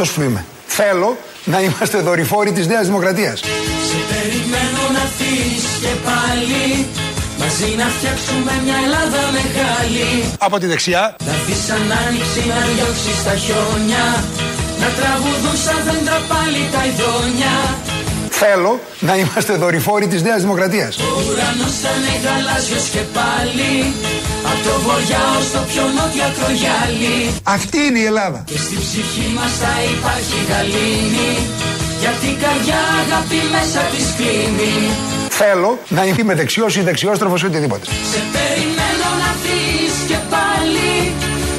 αυτός που είμαι. Θέλω να είμαστε δορυφόροι της Νέας Δημοκρατίας. Σε περιμένω να και πάλι Μαζί να φτιάξουμε μια Ελλάδα μεγάλη Από τη δεξιά Να δεις σαν άνοιξη να διώξει στα χιόνια Να τραγουδούν σαν δέντρα πάλι τα ειδόνια Θέλω να είμαστε δορυφόροι της Νέας Δημοκρατίας. Ο ουρανός θα είναι γαλάζιος και πάλι Από το βοριά ως το πιο νότιο ακρογιάλι. Αυτή είναι η Ελλάδα. Και στη ψυχή μας θα υπάρχει γαλήνη. Για την καρδιά αγάπη μέσα της κλείνει Θέλω να είμαι δεξιός ή δεξιόστροφος ή οτιδήποτε. Σε περιμένω να δεις και πάλι.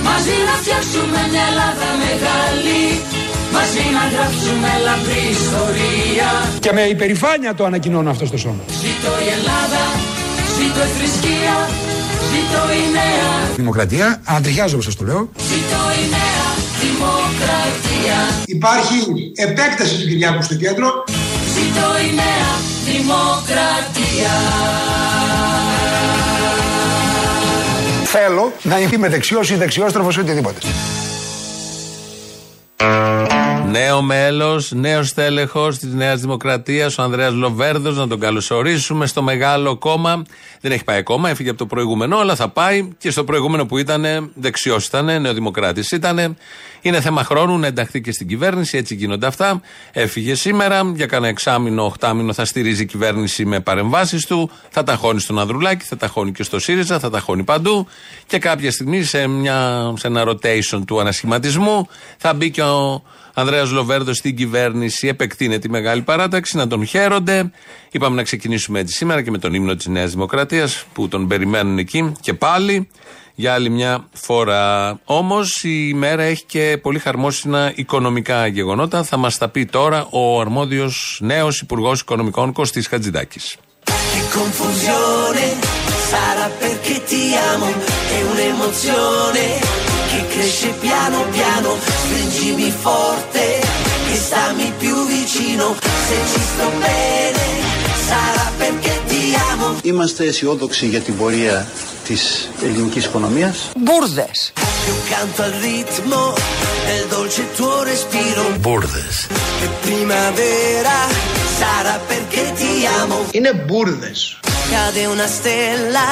Μαζί να φτιάξουμε μια Ελλάδα μεγάλη. Μαζί να γράψουμε λαμπρή ιστορία. Και με υπερηφάνεια το ανακοινώνω αυτό στο σώμα. Ζήτω η Ελλάδα, ζήτω η θρησκεία Ζήτω η νέα. Δημοκρατία, ανατριχιάζω όπως σας το λέω. Ζήτω η νέα. Δημοκρατία. Υπάρχει επέκταση του Κυριάκου στο κέντρο. Ζήτω η νέα. Δημοκρατία. Θέλω να είμαι δεξιός ή δεξιόστροφος ή οτιδήποτε Νέο μέλος, νέος τέλεχο της Νέας Δημοκρατίας, ο Ανδρέας Λοβέρδος, να τον καλωσορίσουμε στο μεγάλο κόμμα. Δεν έχει πάει ακόμα, έφυγε από το προηγούμενο, αλλά θα πάει και στο προηγούμενο που ήταν δεξιός ήταν, νεοδημοκράτης ήταν. Είναι θέμα χρόνου να ενταχθεί και στην κυβέρνηση, έτσι γίνονται αυτά. Έφυγε σήμερα, για κανένα εξάμηνο, οχτάμηνο θα στηρίζει η κυβέρνηση με παρεμβάσεις του. Θα ταχώνει στον Ανδρουλάκη, θα ταχώνει και στο ΣΥΡΙΖΑ, θα ταχώνει παντού. Και κάποια στιγμή σε, μια, σε ένα rotation του ανασχηματισμού θα μπει και ο Ανδρέας Λοβέρδος στην κυβέρνηση, επεκτείνεται η μεγάλη παράταξη, να τον χαίρονται. Είπαμε να ξεκινήσουμε έτσι σήμερα και με τον ύμνο της Νέας Δημοκρατίας που τον περιμένουν εκεί και πάλι για άλλη μια φορά. Όμως η ημέρα έχει και πολύ χαρμόσυνα οικονομικά γεγονότα. Θα μας τα πει τώρα ο αρμόδιος νέος Υπουργός Οικονομικών Κωστή Χατζηδάκης. che cresce piano piano, stringimi forte e stammi più vicino, se ci sto bene sarà perché ti amo. Είμαστε αισιόδοξοι για την πορεία της ελληνικής οικονομίας. Μπούρδες. Più canto al ritmo del dolce tuo respiro. Μπούρδες. E primavera sarà perché ti amo. Είναι μπούρδες. Cade una stella,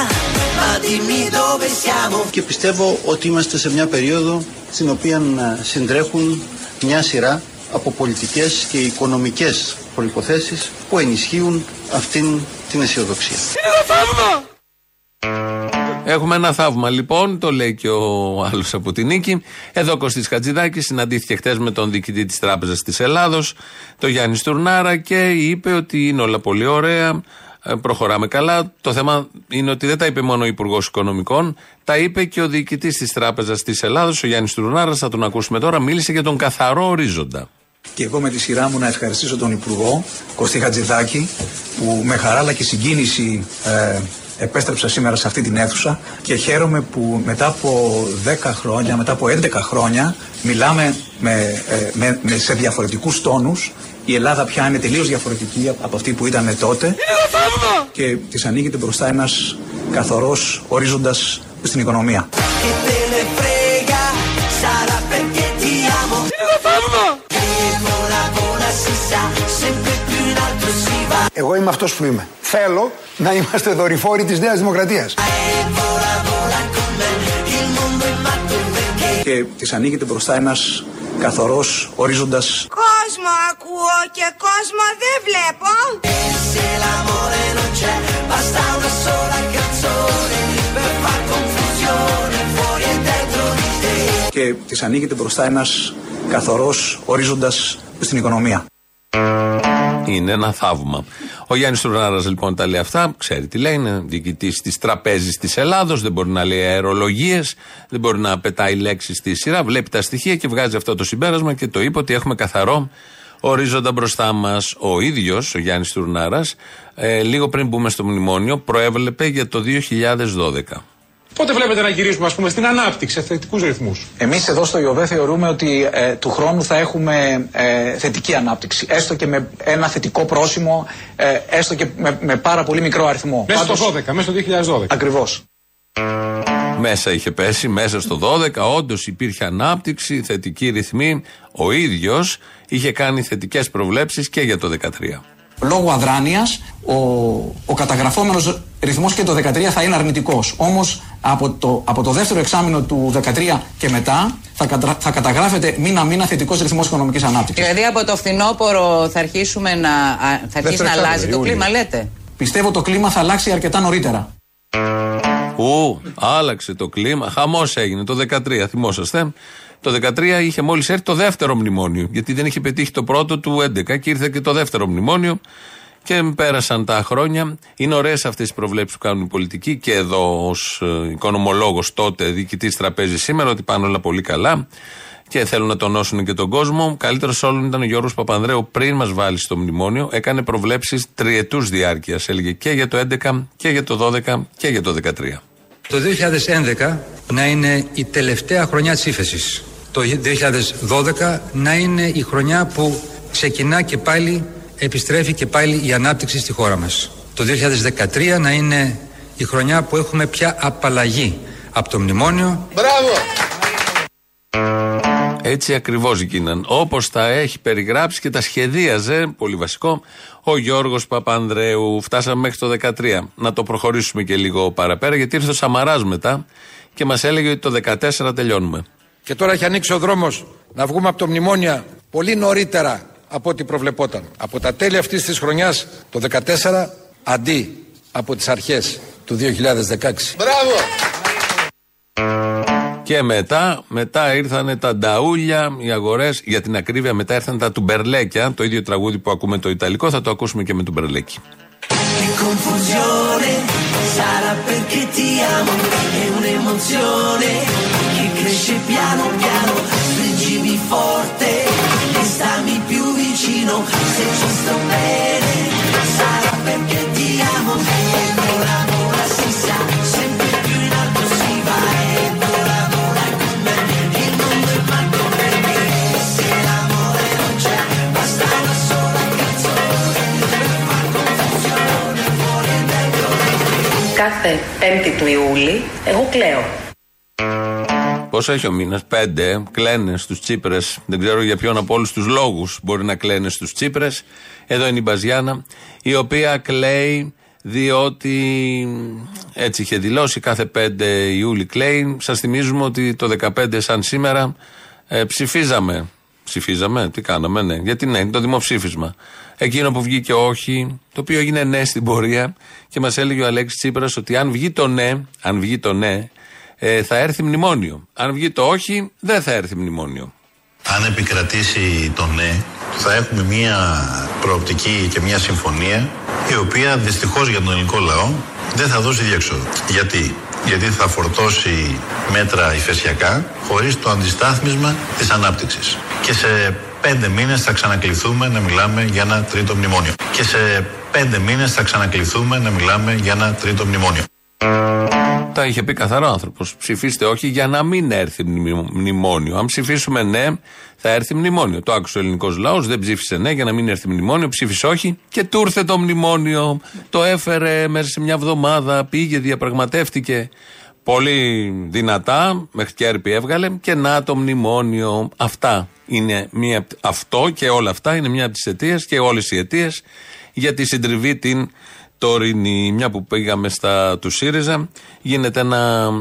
ma dimmi dove siamo. Και πιστεύω ότι είμαστε σε μια περίοδο στην οποία συντρέχουν μια σειρά από πολιτικές και οικονομικές προϋποθέσεις που ενισχύουν αυτήν την αισιοδοξία. Έχουμε ένα θαύμα λοιπόν, το λέει και ο άλλος από την νίκη. Εδώ Κωστής Χατζηδάκης συναντήθηκε χτες με τον διοικητή της Τράπεζας της Ελλάδος, τον Γιάννη Στουρνάρα, και είπε ότι είναι όλα πολύ ωραία. Ε, προχωράμε καλά. Το θέμα είναι ότι δεν τα είπε μόνο ο Υπουργός Οικονομικών, τα είπε και ο διοικητής της Τράπεζας της Ελλάδος, ο Γιάννης Τουρνάρα. Θα τον ακούσουμε τώρα. Μίλησε για τον καθαρό ορίζοντα. Και εγώ με τη σειρά μου να ευχαριστήσω τον Υπουργό Κωστή Χατζηδάκη που με χαρά αλλά και συγκίνηση ε, επέστρεψα σήμερα σε αυτή την αίθουσα και χαίρομαι που μετά από 10 χρόνια, μετά από 11 χρόνια μιλάμε με, ε, με, με σε διαφορετικούς τόνους η Ελλάδα πια είναι τελείως διαφορετική από αυτή που ήταν τότε. Και της ανοίγεται μπροστά ένας καθαρός ορίζοντας στην οικονομία. Εγώ είμαι αυτός που είμαι. Θέλω να είμαστε δορυφόροι της Νέας Δημοκρατίας. Και της ανοίγεται μπροστά ένας καθαρός ορίζοντας Κόσμο ακούω και κόσμο δεν βλέπω Και της ανοίγεται μπροστά ένας καθαρός ορίζοντας στην οικονομία. Είναι ένα θαύμα. Ο Γιάννης Τουρνάρα λοιπόν τα λέει αυτά, ξέρει τι λέει, είναι διοικητής της Τραπέζης της Ελλάδος, δεν μπορεί να λέει αερολογίες, δεν μπορεί να πετάει λέξεις στη σειρά, βλέπει τα στοιχεία και βγάζει αυτό το συμπέρασμα και το είπε ότι έχουμε καθαρό ορίζοντα μπροστά μας. Ο ίδιος, ο Γιάννης Τουρνάρας, ε, λίγο πριν μπούμε στο μνημόνιο, προέβλεπε για το 2012. Πότε βλέπετε να γυρίσουμε ας πούμε, στην ανάπτυξη, σε θετικούς ρυθμούς; Εμείς εδώ στο ΙΟΒΕ θεωρούμε ότι ε, του χρόνου θα έχουμε ε, θετική ανάπτυξη. Έστω και με ένα θετικό πρόσημο, ε, έστω και με, με πάρα πολύ μικρό αριθμό. Μέσα στο 12, μέσα στο 2012. Ακριβώς. Μέσα είχε πέσει, μέσα στο 12. Όντως υπήρχε ανάπτυξη, θετική ρυθμή. Ο ίδιος είχε κάνει θετικές προβλέψεις και για το 13. Λόγω αδράνειας, ο, ο καταγραφόμενος ρυθμός και το 13 θα είναι αρνητικός. Όμως από το, από το δεύτερο εξάμεινο του 13 και μετά θα, κατα, θα καταγράφεται μήνα-μήνα θετικός ρυθμός οικονομικής ανάπτυξης. Δηλαδή από το φθινόπωρο θα αρχίσουμε να, α, θα αρχίσει να αλλάζει το κλίμα, λέτε; Πιστεύω το κλίμα θα αλλάξει αρκετά νωρίτερα. Ου, άλλαξε το κλίμα. Χαμός έγινε το 13, θυμόσαστε. Το 13 είχε μόλις έρθει το δεύτερο μνημόνιο. Γιατί δεν είχε πετύχει το πρώτο του 11 και ήρθε και το δεύτερο μνημόνιο. Και πέρασαν τα χρόνια. Είναι ωραίες αυτές οι προβλέψεις που κάνουν οι πολιτικοί και εδώ ως οικονομολόγος τότε, διοικητής τραπέζι σήμερα, ότι πάνε όλα πολύ καλά και θέλουν να τονώσουν και τον κόσμο. Καλύτερος όλων ήταν ο Γιώργος Παπανδρέου πριν μας βάλει στο μνημόνιο. Έκανε προβλέψεις τριετούς διάρκειας. Έλεγε και για το 11 και για το 12 και για το 13. Το 2011 να είναι η τελευταία χρονιά της ύφεσης. Το 2012 να είναι η χρονιά που ξεκινά και πάλι, επιστρέφει και πάλι η ανάπτυξη στη χώρα μας. Το 2013 να είναι η χρονιά που έχουμε πια απαλλαγή από το μνημόνιο. Μπράβο! Έτσι ακριβώς γίναν. Όπως τα έχει περιγράψει και τα σχεδίαζε, πολύ βασικό, ο Γιώργος Παπανδρέου. Φτάσαμε μέχρι το 13. Να το προχωρήσουμε και λίγο παραπέρα, γιατί ήρθε ο Σαμαράς μετά και μας έλεγε ότι το 14 τελειώνουμε. Και τώρα έχει ανοίξει ο δρόμος να βγούμε από το μνημόνια πολύ νωρίτερα από ό,τι προβλεπόταν. Από τα τέλη αυτής της χρονιάς, το 14, αντί από τις αρχές του 2016. Μπράβο! Και μετά, μετά ήρθαν τα νταούλια, οι αγορές. Για την ακρίβεια, μετά ήρθαν τα τουμπερλέκια. Το ίδιο τραγούδι που ακούμε το Ιταλικό, θα το ακούσουμε και με τουμπερλέκι. Che confusione sarà perché ti amo, è un'emozione che cresce piano piano, stringimi forte e stammi più vicino, se ci sto bene Κάθε 5η του Ιούλη, εγώ κλαίω. Πόσο έχει ο μήνας, πέντε. Κλαίνε στους Τσίπρες. Δεν ξέρω για ποιον από όλους τους λόγους μπορεί να κλαίνε στους Τσίπρες. Εδώ είναι η Μπαζιάνα, η οποία κλαίει διότι έτσι είχε δηλώσει κάθε 5 Ιούλη κλαίει. Σας θυμίζουμε ότι το 15 σαν σήμερα ε, ψηφίζαμε. Ψηφίζαμε, τι κάναμε, ναι. Γιατί ναι, είναι το δημοψήφισμα. Εκείνο που βγήκε όχι, το οποίο έγινε ναι στην πορεία και μας έλεγε ο Αλέξης Τσίπρας ότι αν βγει το ναι, αν βγει το ναι, ε, θα έρθει μνημόνιο. Αν βγει το όχι, δεν θα έρθει μνημόνιο. Αν επικρατήσει το ναι, θα έχουμε μια προοπτική και μια συμφωνία η οποία δυστυχώς για τον ελληνικό λαό δεν θα δώσει διέξοδο. Γιατί; Γιατί θα φορτώσει μέτρα ηφαισιακά χωρίς το αντιστάθμισμα της ανάπτυξης. Και σε πέντε μήνες θα ξανακληθούμε να μιλάμε για ένα τρίτο μνημόνιο. Και σε πέντε μήνες θα ξανακληθούμε να μιλάμε για ένα τρίτο μνημόνιο. Τα είχε πει καθαρό άνθρωπος. Ψηφίστε όχι για να μην έρθει μνημ- μνημόνιο. Αν ψηφίσουμε ναι, θα έρθει μνημόνιο. Το άκουσε ο ελληνικός λαός, δεν ψήφισε ναι για να μην έρθει μνημόνιο, ψήφισε όχι και του ήρθε το μνημόνιο. Το έφερε μέσα σε μια εβδομάδα, πήγε, διαπραγματεύτηκε. Πολύ δυνατά, μέχρι και έρπη έβγαλε και να το μνημόνιο. Αυτά είναι μία, απ' αυτό και όλα αυτά είναι μια από τις αιτίες και όλες οι αιτίες για τη συντριβή την τωρινή. Μια που πήγαμε στα του ΣΥΡΙΖΑ, γίνεται ένα,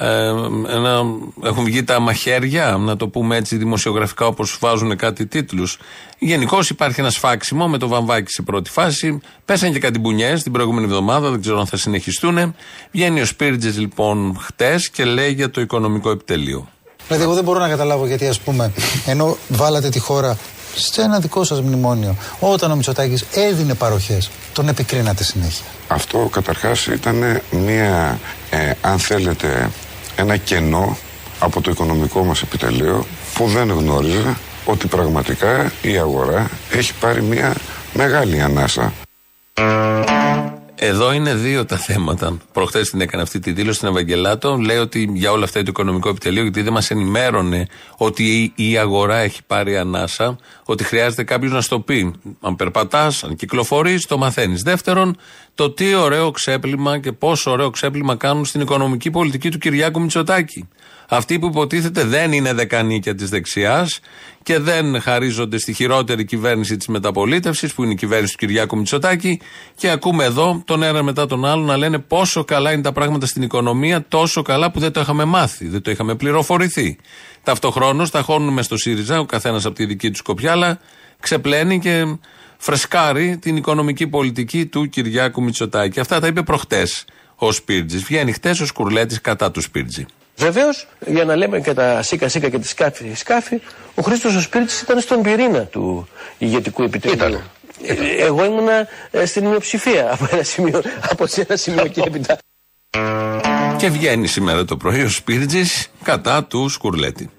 ε, ένα. Έχουν βγει τα μαχαίρια, να το πούμε έτσι δημοσιογραφικά όπως βάζουν κάτι τίτλους. Γενικώς υπάρχει ένα σφάξιμο με το βαμβάκι σε πρώτη φάση. Πέσαν και κάτι μπουνιέ την προηγούμενη εβδομάδα, δεν ξέρω αν θα συνεχιστούν. Βγαίνει ο Σπίρτζε λοιπόν χτες και λέει για το οικονομικό επιτελείο. Δηλαδή, εγώ δεν μπορώ να καταλάβω γιατί, ας πούμε, ενώ βάλατε τη χώρα σε ένα δικό σας μνημόνιο, όταν ο Μητσοτάκης έδινε παροχές, τον επικρίνατε συνέχεια. Αυτό καταρχάς ήταν μια, ε, αν θέλετε, ένα κενό από το οικονομικό μας επιτελείο που δεν γνώριζα ότι πραγματικά η αγορά έχει πάρει μια μεγάλη ανάσα. Εδώ είναι δύο τα θέματα. Προχθές την έκανε αυτή τη δήλωση στην Ευαγγελάτο. Λέει ότι για όλα αυτά είναι το οικονομικό επιτελείο, γιατί δεν μας ενημέρωνε ότι η η αγορά έχει πάρει ανάσα, ότι χρειάζεται κάποιος να στο πει. Αν περπατάς, αν κυκλοφορείς, το μαθαίνεις. Δεύτερον, το τι ωραίο ξέπλυμα και πόσο ωραίο ξέπλυμα κάνουν στην οικονομική πολιτική του Κυριάκου Μητσοτάκη. Αυτοί που υποτίθεται δεν είναι δεκανίκια της δεξιάς και δεν χαρίζονται στη χειρότερη κυβέρνηση της μεταπολίτευσης, που είναι η κυβέρνηση του Κυριάκου Μητσοτάκη. Και ακούμε εδώ τον ένα μετά τον άλλο να λένε πόσο καλά είναι τα πράγματα στην οικονομία, τόσο καλά που δεν το είχαμε μάθει, δεν το είχαμε πληροφορηθεί. Ταυτοχρόνως τα χώνουμε στο ΣΥΡΙΖΑ, ο καθένας από τη δική του σκοπιά, αλλά ξεπλένει και φρεσκάρει την οικονομική πολιτική του Κυριάκου Μητσοτάκη. Αυτά τα είπε προχτές ο Σπίρτζης. Βγαίνει χτες ο Σκουρλέτης κατά του Σπίρτζη. Βεβαίως, για να λέμε και τα σίκα σίκα και τη σκάφη σκάφη, ο Χρήστος ο Σπίρτζη ήταν στον πυρήνα του ηγετικού επιτελείου. Ήταν. Εγώ ήμουνα ε, στην μειοψηφία από ένα σημείο, από ένα σημείο και έπειτα. Και βγαίνει σήμερα το πρωί ο Σπίρτζη κατά του Σκουρλέτη.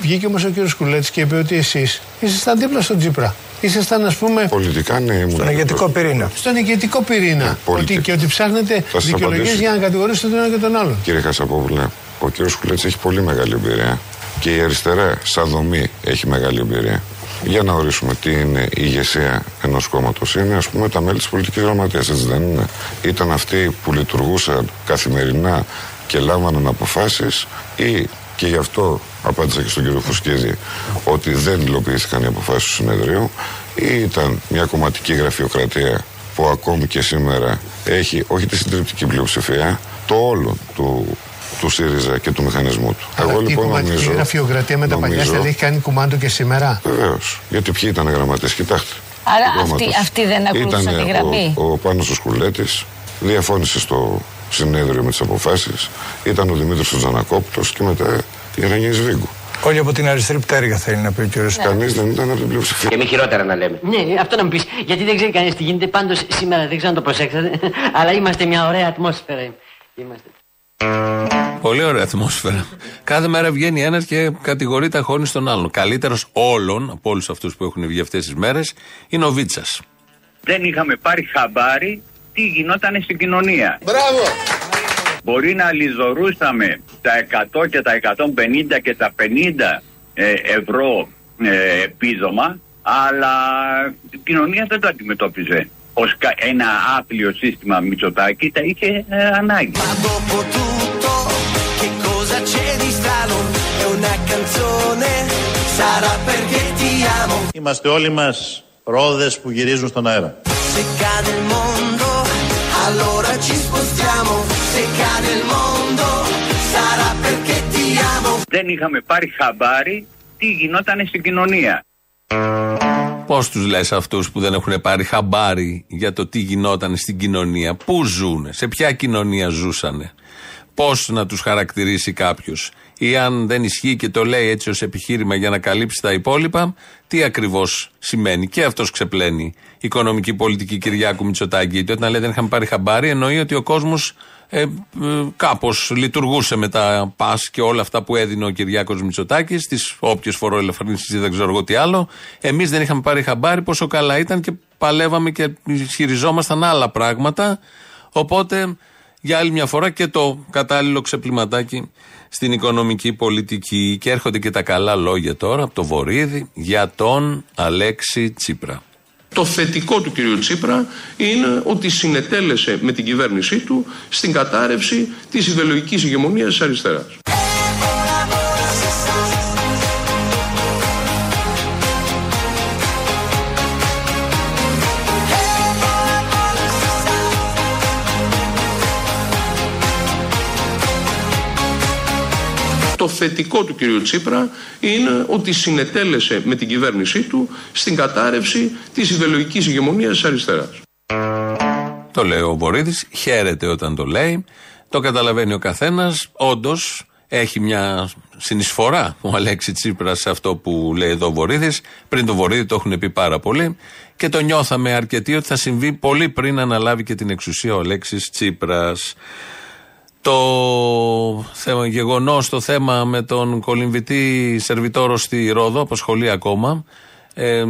Βγήκε όμως ο κύριος Σκουλέτη και είπε ότι εσείς ήσασταν δίπλα στον Τζίπρα. Ήσασταν, ας πούμε. Πολιτικά, ναι, ήμουν. Στον ηγετικό πυρήνα. Στον ηγετικό πυρήνα. ότι, και ότι ψάχνετε δικαιολογίες για να κατηγορήσετε τον ένα και τον άλλον. Κύριε Χασαπόπουλε, ο κύριος Σκουλέτη έχει πολύ μεγάλη εμπειρία. Και η αριστερά, σαν δομή, έχει μεγάλη εμπειρία. Για να ορίσουμε τι είναι η ηγεσία ενός κόμματος. Είναι, ας πούμε, τα μέλη της πολιτικής γραμματείας, έτσι δεν είναι. Ήταν αυτοί που λειτουργούσαν καθημερινά και λάμβαναν αποφάσεις ή και γι' αυτό απάντησα και στον κύριο Φουσκίδη ότι δεν υλοποιήθηκαν οι αποφάσεις του συνεδρίου ή ήταν μια κομματική γραφειοκρατία που ακόμη και σήμερα έχει όχι τη συντριπτική πλειοψηφία, το όλο του, του ΣΥΡΙΖΑ και του μηχανισμού του. Αλλά Εγώ λοιπόν η κομματική νομίζω, γραφειοκρατία με τα παλιά στέλνει έχει κάνει κουμάντο και σήμερα; Βεβαίως. Γιατί ποιοι ήταν γραμματέ, κοιτάξτε. Άρα αυτοί, αυτοί δεν ακολουθούσαν τη γραμμή. Ο, ο Πάνος ο Σκουλέτης διαφώνησε στο συνέδριο με τις αποφάσεις. Ήταν ο Δημήτρης Τζανακόπουλο και μετά η Ρανιέ Βίγκου. Όλοι από την αριστερή πτέρυγα θέλει να πει ο κύριος. Ναι. Κανείς δεν ήταν από την πλειοψηφία. Και μη χειρότερα να λέμε. Ναι, αυτό να μου πεις. Γιατί δεν ξέρει κανείς τι γίνεται. Πάντως σήμερα δεν ξέρω να το προσέξατε. αλλά είμαστε μια ωραία ατμόσφαιρα. Είμαστε. Πολύ ωραία ατμόσφαιρα. Κάθε μέρα βγαίνει ένας και κατηγορεί τα χώνη στον άλλον. Καλύτερος όλων από όλους αυτούς που έχουν βγει αυτές τις μέρες είναι ο Βίτσας. Δεν είχαμε πάρει χαμπάρι τι γινόταν στην κοινωνία. Μπράβο! Μπορεί να λιζορούσαμε τα 100 και τα 150 και τα 50 ε, ευρώ ε, επίδομα, αλλά η κοινωνία δεν το αντιμετώπιζε ως ένα άπλιο σύστημα Μητσοτάκη, τα είχε ε, ανάγκη. Είμαστε όλοι μας ρόδες που γυρίζουν στον αέρα. allora ci spostiamo. Se cade il mondo sarà perché ti amo. Δεν είχαμε πάρει χαμπάρι τι γινόταν στην κοινωνία. Πώς τους λες αυτούς που δεν έχουν πάρει χαμπάρι για το τι γινόταν στην κοινωνία, Πού ζουν, σε ποια κοινωνία ζούσανε, Πώς να τους χαρακτηρίσει κάποιος, ή αν δεν ισχύει και το λέει έτσι ως επιχείρημα για να καλύψει τα υπόλοιπα, τι ακριβώς σημαίνει; Και αυτός ξεπλένει η οικονομική πολιτική Κυριάκου Μητσοτάκη. Γιατί όταν λέει δεν είχαμε πάρει χαμπάρι, εννοεί ότι ο κόσμος ε, ε, κάπως λειτουργούσε με τα πας και όλα αυτά που έδινε ο Κυριάκος Μητσοτάκης, τις όποιες φοροελαφρύνσει ή δεν ξέρω εγώ τι άλλο. Εμείς δεν είχαμε πάρει χαμπάρι πόσο καλά ήταν και παλεύαμε και ισχυριζόμασταν άλλα πράγματα. Οπότε για άλλη μια φορά και το κατάλληλο ξεπληματάκι στην οικονομική πολιτική. Και έρχονται και τα καλά λόγια τώρα από το Βορύδι για τον Αλέξη Τσίπρα. Το θετικό του κ. Τσίπρα είναι ότι συνετέλεσε με την κυβέρνησή του στην κατάρρευση της ιδεολογικής ηγεμονίας της αριστεράς. Το θετικό του κ. Τσίπρα είναι ότι συνετέλεσε με την κυβέρνησή του στην κατάρρευση της ιδεολογικής ηγεμονίας της αριστεράς. Το λέει ο Βορύδης, χαίρεται όταν το λέει, το καταλαβαίνει ο καθένας, όντως έχει μια συνεισφορά ο Αλέξη Τσίπρας σε αυτό που λέει εδώ ο Βορύδης. Πριν το Βορύδη το έχουν πει πάρα πολύ και το νιώθαμε αρκετοί ότι θα συμβεί πολύ πριν αναλάβει και την εξουσία ο Αλέξης Τσίπρας το θέμα, γεγονός, το θέμα με τον κολυμβητή σερβιτόρο στη Ρόδο, απασχολεί ακόμα. Ε,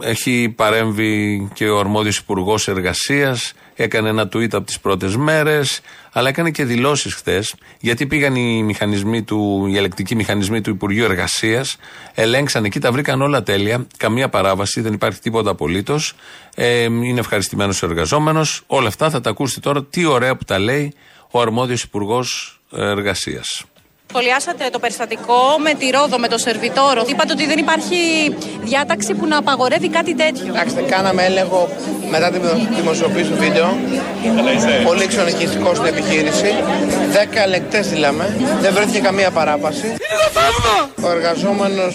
έχει παρέμβει και ο αρμόδιος Υπουργός Εργασίας. Έκανε ένα tweet από τις πρώτες μέρες. Αλλά έκανε και δηλώσεις χθες. Γιατί πήγαν οι, μηχανισμοί του, οι ελεκτικοί μηχανισμοί του Υπουργείου Εργασίας. Ελέγξαν εκεί, τα βρήκαν όλα τέλεια. Καμία παράβαση, δεν υπάρχει τίποτα απολύτως. Ε, είναι ευχαριστημένος ο εργαζόμενος. Όλα αυτά θα τα ακούσετε τώρα. Τι ωραία που τα λέει ο αρμόδιος Υπουργός Εργασίας. Σχολιάσατε το περιστατικό με τη Ρόδο, με το σερβιτόρο. Είπατε ότι δεν υπάρχει διάταξη που να απαγορεύει κάτι τέτοιο. Εντάξει, κάναμε έλεγχο μετά τη δημοσιοποίηση του βίντεο. Πολύ εξονικιστικό στην επιχείρηση. Δέκα ελεκτέ δηλάμε. Δεν βρέθηκε καμία παράβαση. Ο εργαζόμενος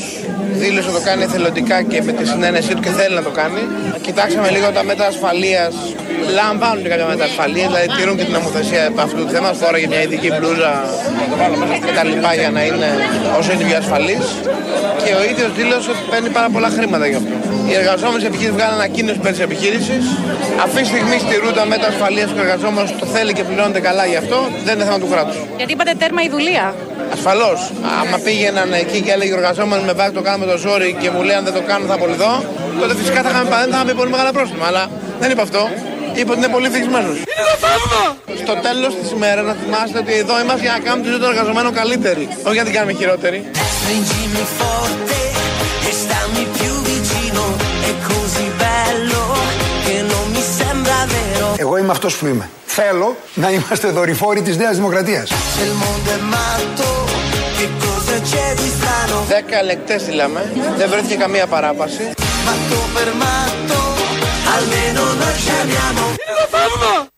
δήλωσε να το κάνει εθελοντικά και με τη συνένεσή του και θέλει να το κάνει. Κοιτάξαμε λίγο τα μέτρα ασφαλείας. Λαμβάνουν και κάποια μέτρα ασφαλείας, δηλαδή τηρούν και την νομοθεσία από αυτού του θέματος. Τώρα για μια ειδική μπλούζα λοιπά για να είναι όσο είναι πιο ασφαλής. Και ο ίδιος δήλωσε ότι παίρνει πάρα πολλά χρήματα γι' αυτό. Οι εργαζόμενοι τη επιχείρησης βγάλαν ανακοίνωση πέρυσι επιχείρησης. Αυτή τη στιγμή στηρούν τα μέτρα ασφαλείας του εργαζόμενου, το θέλει και πληρώνεται καλά γι' αυτό, δεν είναι θέμα του κράτους. Γιατί είπατε τέρμα η δουλεία. Ασφαλώς. Άμα πήγαιναν εκεί και έλεγε ο εργαζόμενος με βάση το κάνουμε το ζόρι και μου λέει αν δεν το κάνω θα απολυθώ, τότε φυσικά θα είχαμε, θα είχαμε πολύ μεγάλα πρόστιμα. Αλλά δεν είπε αυτό. Είπε ότι είναι πολύ θυσμένο. Στο τέλος της ημέρας να θυμάστε ότι εδώ είμαστε για να κάνουμε τη ζωή των εργαζομένων καλύτερη. Όχι για να την κάνουμε χειρότερη. Εγώ είμαι αυτός που είμαι. Θέλω να είμαστε δορυφόροι της Νέας Δημοκρατίας. Δέκα ελεκτέ στείλαμε. Δεν βρέθηκε καμία παράβαση.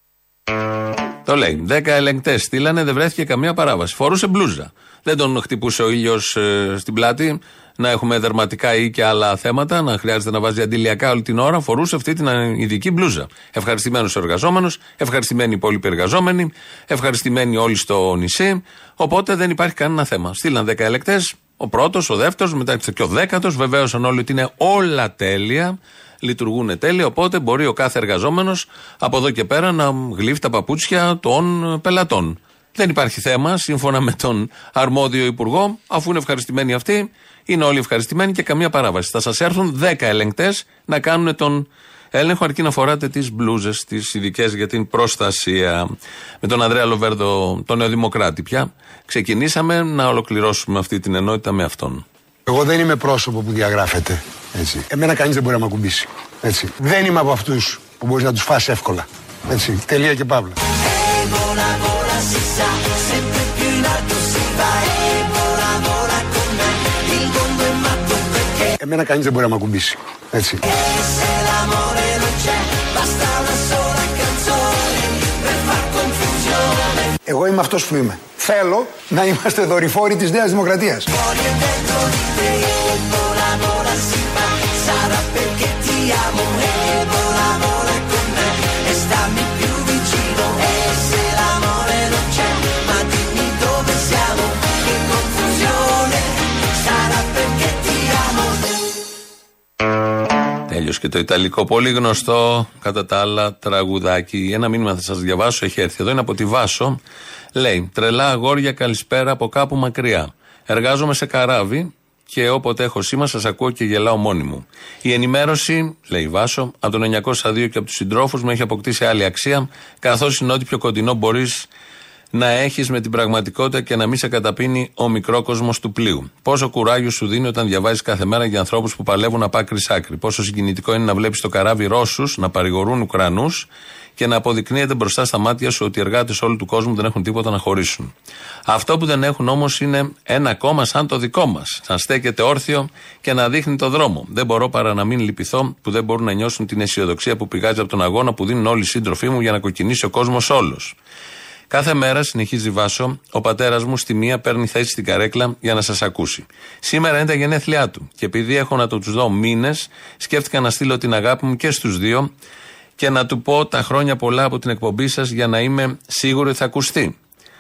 Το λέει. Δέκα ελεγκτές στείλανε, δεν βρέθηκε καμία παράβαση. Φορούσε μπλούζα. Δεν τον χτυπούσε ο ήλιος ε, στην πλάτη, να έχουμε δερματικά ή και άλλα θέματα, να χρειάζεται να βάζει αντιλιακά όλη την ώρα. Φορούσε αυτή την ειδική μπλούζα. Ευχαριστημένο ο εργαζόμενο, ευχαριστημένοι οι υπόλοιποι εργαζόμενοι, ευχαριστημένοι όλοι στο νησί. Οπότε δεν υπάρχει κανένα θέμα. Στείλαν δέκα ελεκτέ, ο πρώτος, ο δεύτερος, μετά και ο δέκατος. Βεβαίωσαν όλοι ότι είναι όλα τέλεια λειτουργούν τέλεια. Οπότε μπορεί ο κάθε εργαζόμενος από εδώ και πέρα να γλύφει τα παπούτσια των πελατών. Δεν υπάρχει θέμα, σύμφωνα με τον αρμόδιο υπουργό, αφού είναι ευχαριστημένοι αυτοί, είναι όλοι ευχαριστημένοι και καμία παράβαση. Θα σας έρθουν 10 ελεγκτές να κάνουν τον έλεγχο, αρκεί να φοράτε τις μπλούζες, τις ειδικές για την προστασία. Με τον Ανδρέα Λοβέρδο, τον Νεοδημοκράτη πια, ξεκινήσαμε να ολοκληρώσουμε αυτή την ενότητα με αυτόν. Εγώ δεν είμαι πρόσωπο που διαγράφεται. Έτσι. Εμένα κανείς δεν μπορεί να με ακουμπήσει. Έτσι. Δεν είμαι από αυτούς που μπορείς να τους φάσει εύκολα. Έτσι. Τελεία και παύλα. Εμένα κανείς δεν μπορεί να με ακουμπήσει. Έτσι. Εγώ είμαι αυτός που είμαι. Θέλω να είμαστε δορυφόροι της Νέας Δημοκρατίας. Τέλειος και το Ιταλικό, πολύ γνωστό κατά τα άλλα τραγουδάκι. Ένα μήνυμα θα σας διαβάσω, έχει έρθει εδώ, είναι από τη Βάσο. Λέει: Τρελά αγόρια, καλησπέρα από κάπου μακριά. Εργάζομαι σε καράβι και όποτε έχω σήμα σας ακούω και γελάω μόνη μου. Η ενημέρωση, λέει Βάσο, από το 902 και από τους συντρόφους μου έχει αποκτήσει άλλη αξία, καθώς είναι ό,τι πιο κοντινό μπορείς να έχεις με την πραγματικότητα και να μην σε καταπίνει ο μικρό κόσμο του πλοίου. Πόσο κουράγιο σου δίνει όταν διαβάζεις κάθε μέρα για ανθρώπους που παλεύουν από άκρη σ' άκρη. Πόσο συγκινητικό είναι να βλέπεις το καράβι Ρώσους να παρηγορούν Ουκρανούς και να αποδεικνύεται μπροστά στα μάτια σου ότι οι εργάτες όλου του κόσμου δεν έχουν τίποτα να χωρίσουν. Αυτό που δεν έχουν όμως είναι ένα κόμμα σαν το δικό μας. Να στέκεται όρθιο και να δείχνει το δρόμο. Δεν μπορώ παρά να μην λυπηθώ που δεν μπορούν να νιώσουν την αισιοδοξία που πηγάζει από τον αγώνα που δίνουν όλοι οι σύντροφοί μου για να κοκκινήσει ο κόσμος όλος. Κάθε μέρα, συνεχίζει Βάσο, ο πατέρας μου στη μία παίρνει θέση στην καρέκλα για να σας ακούσει. Σήμερα είναι τα γενέθλιά του και επειδή έχω να το τους δω μήνες, σκέφτηκα να στείλω την αγάπη μου και στους δύο και να του πω τα χρόνια πολλά από την εκπομπή σας για να είμαι σίγουρο ότι θα ακουστεί.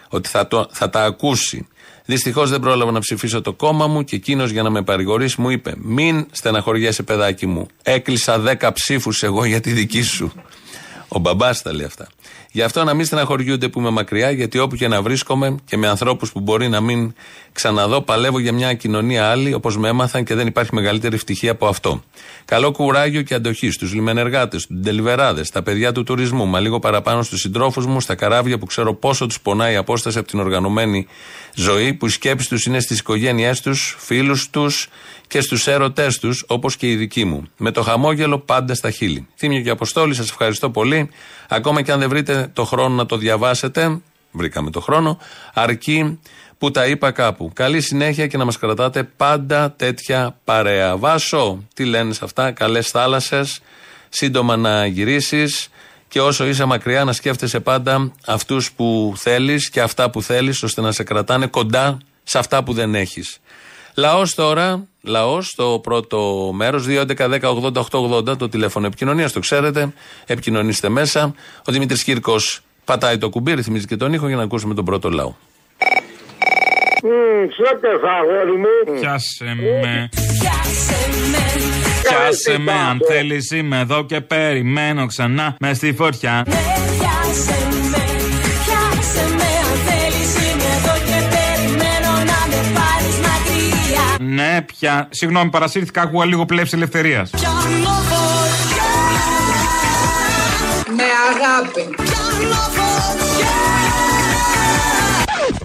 Ότι θα, το, θα τα ακούσει. Δυστυχώς δεν πρόλαβα να ψηφίσω το κόμμα μου και εκείνος για να με παρηγορήσει μου είπε: Μην στεναχωριέσαι, παιδάκι μου. Έκλεισα 10 ψήφους εγώ για τη δική σου. Ο μπαμπάς τα λέει αυτά. Γι' αυτό να μην στεναχωριούνται που είμαι μακριά, γιατί όπου και να βρίσκομαι και με ανθρώπους που μπορεί να μην ξαναδώ, παλεύω για μια κοινωνία άλλη, όπως με έμαθαν και δεν υπάρχει μεγαλύτερη ευτυχία από αυτό. Καλό κουράγιο και αντοχή στους λιμενεργάτες, του ντελιβεράδες, στα παιδιά του τουρισμού, μα λίγο παραπάνω στους συντρόφους μου, στα καράβια που ξέρω πόσο τους πονάει η απόσταση από την οργανωμένη ζωή, που οι σκέψεις τους είναι στις οικογένειές τους, φίλους τους και στους έρωτές τους, όπως και η δική μου. Με το χαμόγελο πάντα στα χείλη. Θύμιο και Αποστόλη, σας ευχαριστώ πολύ. Ακόμα και αν δεν βρείτε το χρόνο να το διαβάσετε, βρήκαμε το χρόνο, αρκεί που τα είπα κάπου. Καλή συνέχεια και να μας κρατάτε πάντα τέτοια παρέα. Βάσο, τι λένες σε αυτά, καλές θάλασσες, σύντομα να γυρίσεις και όσο είσαι μακριά να σκέφτεσαι πάντα αυτούς που θέλεις και αυτά που θέλεις, ώστε να σε κρατάνε κοντά σε αυτά που δεν έχεις. Λαός τώρα, λαός στο πρώτο μέρος, 2.11.10.80.880, το τηλέφωνο επικοινωνίας, το ξέρετε. Επικοινωνήστε μέσα. Ο Δημήτρης Κύρκος πατάει το κουμπί, ρυθμίζει και τον ήχο για να ακούσουμε τον πρώτο λαό. Σώτε αγόρι μου. Πιάσε με. Πιάσε με αν θέλεις είμαι εδώ και περιμένω ξανά με στη φωτιά. Πιάσε με. Ναι, πια. Συγγνώμη, παρασύρθηκα. Άκουγα λίγο πλεύση ελευθερίας. Με αγάπη.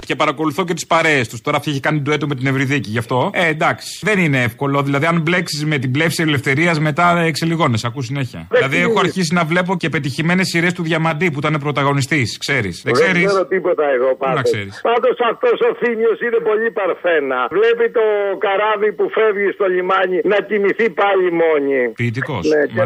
Και παρακολουθώ και τις παρέες τους. Τώρα αυτή έχει κάνει ντουέτο με την Ευρυδίκη γι' αυτό. Ε, εντάξει. Δεν είναι εύκολο. Δηλαδή, αν μπλέξεις με την πλεύση ελευθερίας, μετά εξελιγώνε. Ακούς συνέχεια. δηλαδή, έχω αρχίσει να βλέπω και πετυχημένες σειρές του Διαμαντή που ήταν πρωταγωνιστής. Ξέρεις. Δεν ξέρει. Δεν ξέρω τίποτα εγώ πάντω. Πάντως αυτός ο Θήμιος είναι πολύ παρθένα. Βλέπει το καράβι που φεύγει στο λιμάνι να κοιμηθεί πάλι μόνη. Ποιητικός. Ναι, Μ'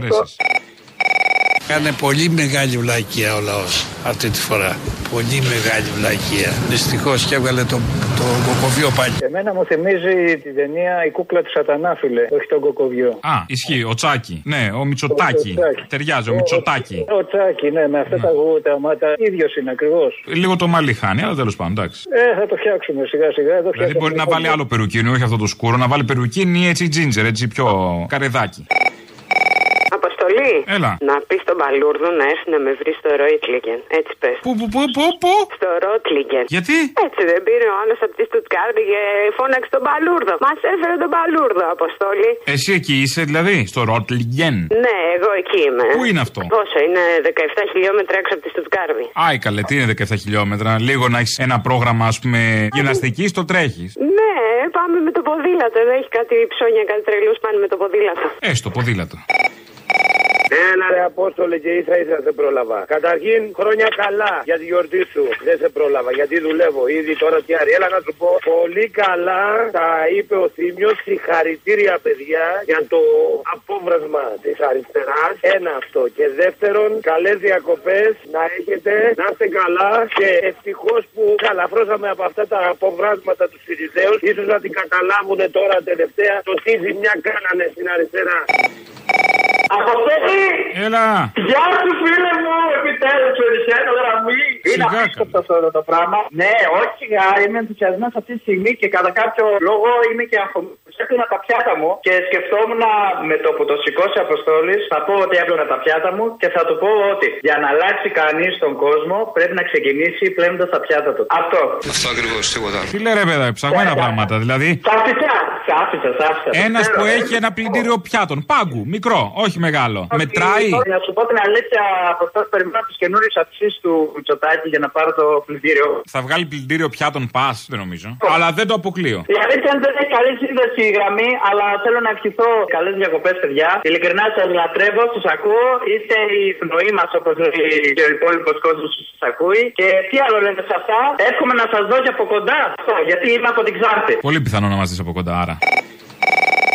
Κάνε πολύ μεγάλη βλακεία ο λαός αυτή τη φορά. Πολύ μεγάλη βλακεία. Δυστυχώς και έβγαλε το, το κοκοβιό πάλι. Εμένα μου θυμίζει την ταινία Η κούκλα του Σατανά, φίλε. Όχι τον κοκοβιό. Α, ισχύει. Ο Τσάκη. Ναι, ο Μητσοτάκη. Ταιριάζει, ο, ο Μητσοτάκη. Ο, Τσάκη, ναι, με αυτά ναι. τα γούτα μάτα. ίδιος είναι ακριβώς. Λίγο το μαλλί χάνει, αλλά τέλος πάντων, εντάξει. Ε, θα το φτιάξουμε σιγά σιγά. Το δηλαδή μπορεί να βάλει άλλο περουκίνι, όχι αυτό το σκούρο, να βάλει περουκίνι έτσι τζίντζερ, έτσι πιο καρεδάκι. Αποστολή. Έλα. Να πεις στον Παλούρδο να έρθει να με βρει στο Ρόιτλιγκεν. Έτσι πες. Πού, πού, πού, πού, πού; Στο Ρότλιγκεν. Γιατί; Έτσι δεν πήρε ο άλλος από τη Στουτκάρδη και φώναξε τον Παλούρδο. Μας έφερε τον Παλούρδο, Αποστολή. Εσύ εκεί είσαι δηλαδή, στο Ρότλιγκεν. Ναι, εγώ εκεί είμαι. Πού είναι αυτό; Πόσο, είναι 17 χιλιόμετρα έξω από τη Στουτκάρδη. Άι καλέ, τι είναι 17 χιλιόμετρα; Λίγο να έχεις ένα πρόγραμμα, ας πούμε, γυμναστική, το τρέχεις. Ναι, πάμε με το ποδήλατο. Δεν έχει κάτι ψώνια, κάτι τρελούς, πάνε με το ποδήλατο. Έστω, ποδήλατο. Έλα ρε Απόστολε και ίσα ίσα σε πρόλαβα. Καταρχήν χρόνια καλά για τη γιορτή σου. Δεν σε πρόλαβα γιατί δουλεύω ήδη τώρα τι άρη. Έλα να σου πω πολύ καλά τα είπε ο Θήμιος. Συγχαρητήρια παιδιά για το απόβρασμα της αριστεράς. Ένα αυτό. Και δεύτερον καλές διακοπές να έχετε. Να είστε καλά και ευτυχώς που καλαφρώσαμε από αυτά τα αποβράσματα τους Σιριζέους. σω να την καταλάβουν τώρα τελευταία το τι ζημιά κάνανε στην αριστερά. Αποστολή! Έλα! Γεια σου φίλε μου! Επιτέλους το γραμμή! Είναι απίστευτο αυτό το πράγμα. Ναι, όχι σιγά, είμαι ενθουσιασμένος αυτή τη στιγμή και κατά κάποιο λόγο είμαι και αγχωμένο. Έπλυνα τα πιάτα μου και σκεφτόμουν με το που το σηκώσει Αποστόλης θα πω ότι έπλυνα τα πιάτα μου και θα του πω ότι για να αλλάξει κανείς τον κόσμο πρέπει να ξεκινήσει πλένοντας τα πιάτα του. Αυτό. Αυτό ακριβώς, τίποτα. Τι λέει ρε παιδά, ψαγμένα πράγματα δηλαδή. Σάφισα, σάφισα. Ένας που έχει ένα πλυντήριο πιάτων. Πάγκου, μικρό, όχι μεγάλο. Μετράει. Να σου πω την αλήθεια, από αυτό περιμένω τις καινούριες αυξήσει του Μητσοτάκη για να πάρω το πλυντήριο. Θα βγάλει πλυντήριο πιάτων πας, δεν νομίζω. Αλλά δεν το αποκλείω. Η αλήθεια είναι δεν έχει καλή σύνδεση η γραμμή, αλλά θέλω να ευχηθώ καλές διακοπές, παιδιά. Ειλικρινά σας λατρεύω, σας ακούω. Είστε η πνοή μας όπως και ο υπόλοιπος κόσμος σας ακούει. Και τι άλλο λέτε σε αυτά, εύχομαι να σας δω και από κοντά αυτό, γιατί είμαι από την Ξάρτη. Πολύ πιθανό να μας δεις από κοντά, άρα.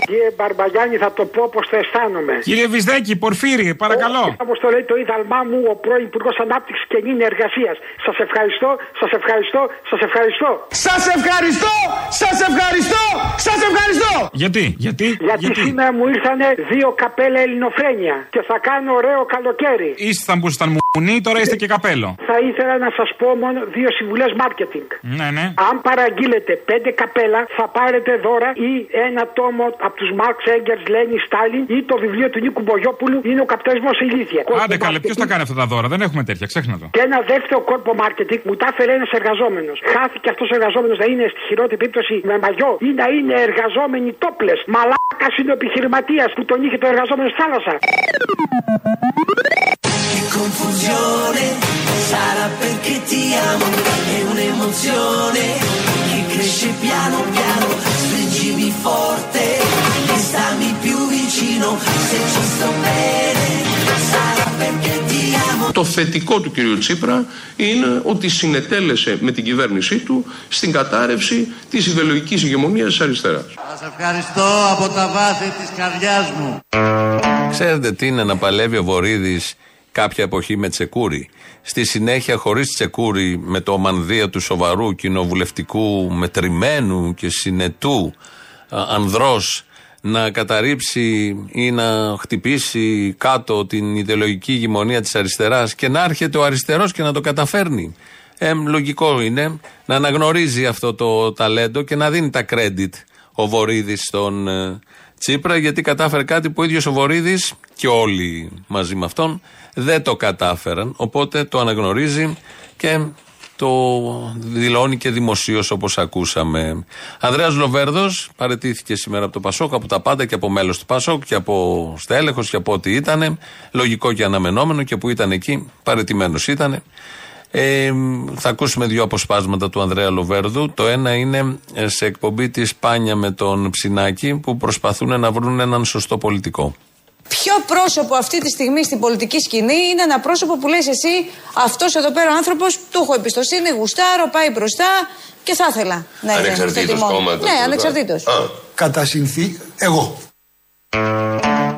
Κύριε Μπαρμπαγιάννη, θα το πω όπως το αισθάνομαι. Κύριε Βυσδέκη, Πορφύρι, παρακαλώ. Όπω το λέει το ίδαλμά μου, ο πρώην Υπουργός Ανάπτυξης και Νίνη Εργασίας. Σας ευχαριστώ, σας ευχαριστώ, σας ευχαριστώ. Σας ευχαριστώ, σας ευχαριστώ, σας ευχαριστώ. Γιατί, γιατί, γιατί, γιατί; σήμερα μου ήρθαν δύο καπέλα ελληνοφρένια και θα κάνω ωραίο καλοκαίρι. Ήσταν που ήταν μου Μουνί, τώρα είστε και καπέλο. Θα ήθελα να σας πω μόνο δύο συμβουλές marketing. Ναι, ναι. Αν παραγγείλετε πέντε καπέλα, θα πάρετε δώρα ή ένα τόμο από τους Μάρξ Έγκερ, Λένι, Στάλιν ή το βιβλίο του Νίκου Μπογιόπουλου είναι ο καπιταλισμός ηλίθεια. Άντε καλέ, ποιος θα κάνει αυτά τα δώρα, δεν έχουμε τέτοια, ξέχνα το. Και ένα δεύτερο κόρπο marketing μου τα έφερε ένας εργαζόμενος. Χάθηκε αυτός ο εργαζόμενος να είναι στη χειρότερη περίπτωση με μαγιό ή να είναι εργαζόμενοι τόπλε. Μαλάκας είναι ο επιχειρηματίας που τον είχε το εργαζόμενο στη θάλασσα. Che confusione sarà perché ti amo, è un'emozione che cresce piano piano, stringimi forte e stammi più vicino, se ci sto bene sarà perché ti amo. Το θετικό του κυρίου Τσίπρα είναι ότι συνετέλεσε με την κυβέρνησή του στην κατάρρευση της ιδεολογικής ηγεμονίας της αριστεράς. Σας ευχαριστώ από τα βάθη της καρδιάς μου. Ξέρετε τι είναι να παλεύει ο Βορύδης κάποια εποχή με τσεκούρι. Στη συνέχεια, χωρίς τσεκούρι, με το μανδύα του σοβαρού κοινοβουλευτικού, μετρημένου και συνετού ανδρός να καταρρύψει ή να χτυπήσει κάτω την ιδεολογική γημονία της αριστεράς και να έρχεται ο αριστερός και να το καταφέρνει. Ε, λογικό είναι να αναγνωρίζει αυτό το ταλέντο και να δίνει τα credit ο Βορύδης στον ε, Τσίπρα γιατί κατάφερε κάτι που ο ίδιος ο Βορύδης και όλοι μαζί με αυτόν δεν το κατάφεραν. Οπότε το αναγνωρίζει και το δηλώνει και δημοσίως όπως ακούσαμε. Ανδρέας Λοβέρδος παρετήθηκε σήμερα από το Πασόκ, από τα πάντα και από μέλος του Πασόκ και από στέλεχος και από ό,τι ήταν. Λογικό και αναμενόμενο και που ήταν εκεί, παρετημένος ήταν. Ε, θα ακούσουμε δύο αποσπάσματα του Ανδρέα Λοβέρδου. Το ένα είναι ε, σε εκπομπή της Πάνια με τον Ψινάκη που προσπαθούν να βρουν έναν σωστό πολιτικό. Ποιο πρόσωπο αυτή τη στιγμή στην πολιτική σκηνή είναι ένα πρόσωπο που λες εσύ αυτός εδώ πέρα ο άνθρωπος του έχω εμπιστοσύνη, γουστάρω, πάει μπροστά και θα ήθελα να είναι. Ανεξαρτήτως στο τιμόνι. κόμματος, Ναι, λοιπόν. ανεξαρτήτως. Κατά συνθή, εγώ.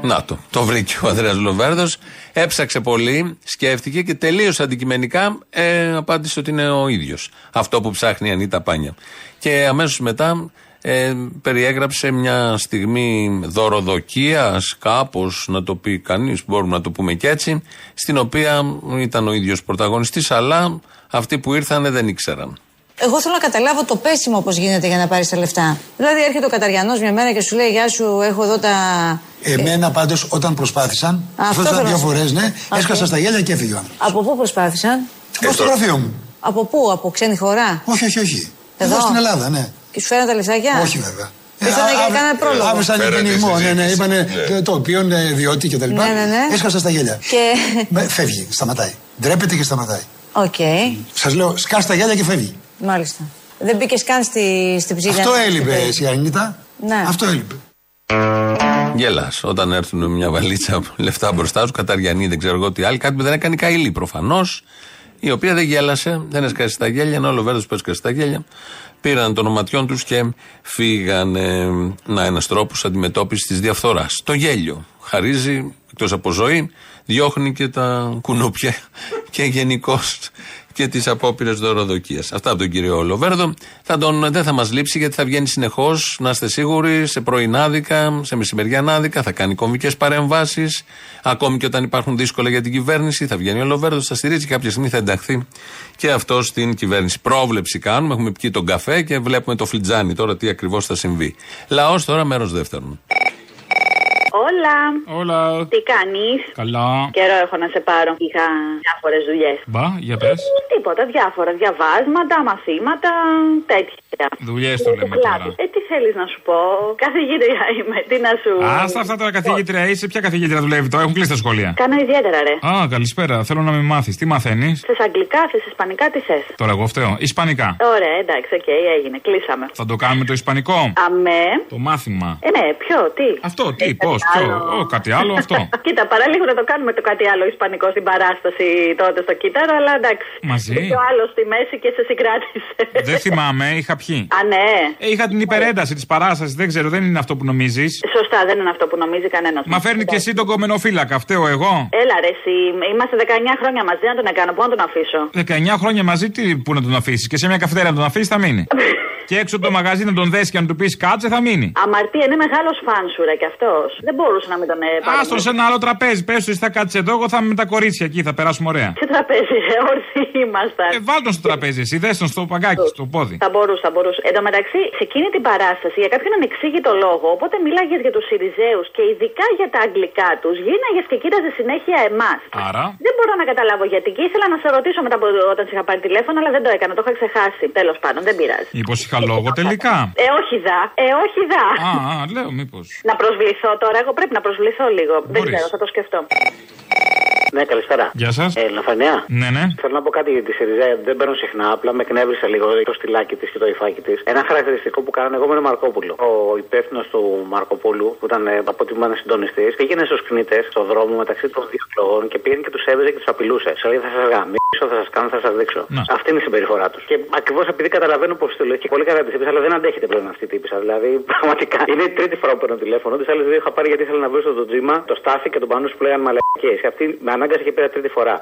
Να το, το βρήκε ο Ανδρέας Λοβέρδος. Έψαξε πολύ, σκέφτηκε και τελείως αντικειμενικά ε, απάντησε ότι είναι ο ίδιος. Αυτό που ψάχνει η Ανίτα Πάνια. Και αμέσως μετά ε, περιέγραψε μια στιγμή δωροδοκίας, κάπως να το πει κανείς, μπορούμε να το πούμε και έτσι, στην οποία ήταν ο ίδιος πρωταγωνιστής, αλλά αυτοί που ήρθαν δεν ήξεραν. Εγώ θέλω να καταλάβω το πέσιμο πώς γίνεται για να πάρεις τα λεφτά. Δηλαδή έρχεται ο Καταριανός μια μέρα και σου λέει Γεια σου, έχω εδώ τα. Εμένα πάντως όταν προσπάθησαν, Αυτός αυτό θέλω δύο να σου- φορές, ναι, Οκ. έσκασα στα γέλια και έφυγε ο άνθρωπο. Από πού προσπάθησαν, Από στο γραφείο μου. Από πού, από ξένη χώρα; Όχι, όχι, όχι. Εδώ; Εδώ στην Ελλάδα, ναι. Και σου φέραν τα λεφτάκια; Όχι βέβαια. Ήρθανε Ε, για α- κάνα πρόλογο. Άβρισαν Φέρατε γενικμό, ναι, ναι. συζήτηση. Είπανε Ναι. ε, το οποίο είναι διότι και τα λοιπά. Ναι, ναι, ναι. Έσκασα στα γέλια. Και. Με- Φεύγει, σταματάει. Ντρέπεται και σταματάει. Οκ, Σας λέω, σκά τα γέλια και φεύγει. Μάλιστα. Δεν μπήκες καν στη, στην ψήλια. Αυτό να σου έλειπε πει. εσύ, Ανίτα. Ναι. Αυτό έλειπε. Γελάς. Όταν έρθουν με μια βαλίτσα λεφτά μπροστά σου, Καταριανή, δεν ξέρω εγώ τι άλλη, κάτι που δεν έκανε καηλή προφανώς, η οποία δεν γέλασε, δεν έσκασε τα γέλια, ενώ ο Λοβέρδο που έσκασε τα γέλια, πήραν των οματιών τους και φύγανε. Να, ένας τρόπος αντιμετώπισης της διαφθοράς. Το γέλιο. Χαρίζει, εκτός από ζωή, διώχνει και τα κουνούπια και γενικώς και τις απόπειρες δωροδοκίας. Αυτά από τον κύριο Λοβέρδο. Θα τον, δεν θα μας λείψει γιατί θα βγαίνει συνεχώς, να είστε σίγουροι, σε πρωινάδικα, σε μεσημεριανάδικα, θα κάνει κομβικές παρεμβάσεις. Ακόμη και όταν υπάρχουν δύσκολα για την κυβέρνηση, θα βγαίνει ο Λοβέρδος, θα στηρίζει και κάποια στιγμή θα ενταχθεί και αυτό στην κυβέρνηση. Πρόβλεψη κάνουμε, έχουμε πιει τον καφέ και βλέπουμε το φλιτζάνι τώρα τι ακριβώς θα συμβεί. Λαός τώρα, μέρος δεύτερον. Όλα. Όλα. Τι κάνεις; Καλά. Καιρό έχω να σε πάρω. Είχα διάφορες δουλειές. Μπα, για πες. Τίποτα, διάφορα. Διαβάσματα, μαθήματα, τέτοια. Δουλειές το λέμε τώρα. Ε, τι θέλεις να σου πω; Καθηγήτρια είμαι. Τι να σου. Άστα αυτά τώρα καθηγήτρια είσαι. Ποια καθηγήτρια δουλεύει τώρα, έχουν κλείσει τα σχολεία. Κάνω ιδιαίτερα, ρε. Α, καλησπέρα. Θέλω να με μάθεις. Τι μαθαίνεις; Θες αγγλικά, θες ισπανικά, τι θες; Τώρα εγώ φταίω. Ισπανικά. Ωραία, εντάξει, οκ, έγινε. Κλείσαμε. Θα το κάνουμε το Ισπανικό. Αμέ. Το μάθημα. Ε, ναι, ποιο, τι; Αυτό, τι, Ε, πώς, κάτι ποιο. άλλο. Ω, κάτι άλλο αυτό. Κοίτα, παραλίγο να το κάνουμε το κάτι άλλο ισπανικό στην παράσταση τότε στο κύτταρο, αλλά εντάξει. Μαζί; Και ο άλλος στη μέση και σε συγκράτησε. Δεν θυμάμαι, είχα πιει. Α, ναι. Ε, είχα την υπερένταση της παράστασης, δεν ξέρω, δεν είναι αυτό που νομίζεις. Σωστά, δεν είναι αυτό που νομίζει κανένας. Μα φέρνει και εσύ τον κομμενοφύλακα, φταίω εγώ. Έλα, ρε, εσύ. Είμαστε 19 χρόνια μαζί να τον κάνω. Πού να τον αφήσω; 19 χρόνια μαζί, τι, πού να τον αφήσεις. Και σε μια καφετέρια να τον αφήσεις, θα μείνει. Και έξω από το μαγαζί να τον δέσεις και να του πεις κάτσε θα μείνει. Αμαρτία είναι μεγάλος φάνσουρα κι αυτός. Δεν μπορούσε να μην τον ε, πάρει. Άστον σε ένα άλλο τραπέζι. Πες του, εσύ θα κάτσεις εδώ, εγώ θα είμαι με τα κορίτσια εκεί, θα περάσουμε ωραία. Τι τραπέζι, ε, όρθιοι ήμασταν. Ε, βάλ τον στο τραπέζι, εσύ δες τον στο παγκάκι, στο πόδι. Θα μπορούσε, θα μπορούσε. Εν τω μεταξύ, σε εκείνη την παράσταση, για κάποιον ανεξήγητο λόγο, οπότε μίλαγες για τους Σιριζέους και ειδικά για τα αγγλικά τους, γίναγε και κοίταζες συνέχεια εμάς. Άρα. Δεν μπορώ να καταλάβω γιατί και ήθελα να σε ρωτήσω μετά από όταν σε είχα πάρει τηλέφωνο, αλλά δεν το έκανα, το είχα ξεχάσει. Τέλος πάντων, δεν πειράζει. Μήπως είχα λόγο τελικά; Ε, όχι δα. Ε, όχι δα. Α, α, λέω μήπως. Να προσβληθώ τώρα, εγώ πρέπει να προσβληθώ λίγο. Δεν Μπορείς. ξέρω, θα το σκεφτώ. Ναι, καλησπέρα. Γεια σας. Ε, Λαφανέα. Ναι, ναι. Θέλω να πω κάτι για τη Σιριζέα. Δεν παίρνω συχνά, απλά με εκνεύρισε λίγο το στυλάκι της και το υφάκι της. Ένα χαρακτηριστικό που κάνανε εγώ με τον Μαρκόπουλο. Ο υπεύθυνος του Μαρκοπούλου, που ήταν ε, από ό,τι μου ήταν συντονιστής, πήγαινε στους κνήτε στον δρόμο μεταξύ των δύο εκλογών και πήγαινε και τους έβαιζε και τους απειλούσε. Σου λέει θα σας γαμίσω, θα σας κάνω, θα σας δείξω. Αυτή είναι η συμπεριφορά τους. Και ακριβώς επειδή καταλαβαίνω πώ το λέω και πολύ καλά τη είπες, αλλά δεν αντέχεται πλέον αυτή η τύπησα. Δηλαδή πραγματικά είναι η τρίτη φορά που παίρνω τηλέφωνο. Τις άλλες δύο είχα πάρει γιατί ήθελα να βρω στο τζίμα το στάθι και τον πανούς που λέγανε μαλακίε. Και αυτή με ανάγκασε και πήρα τρίτη φορά.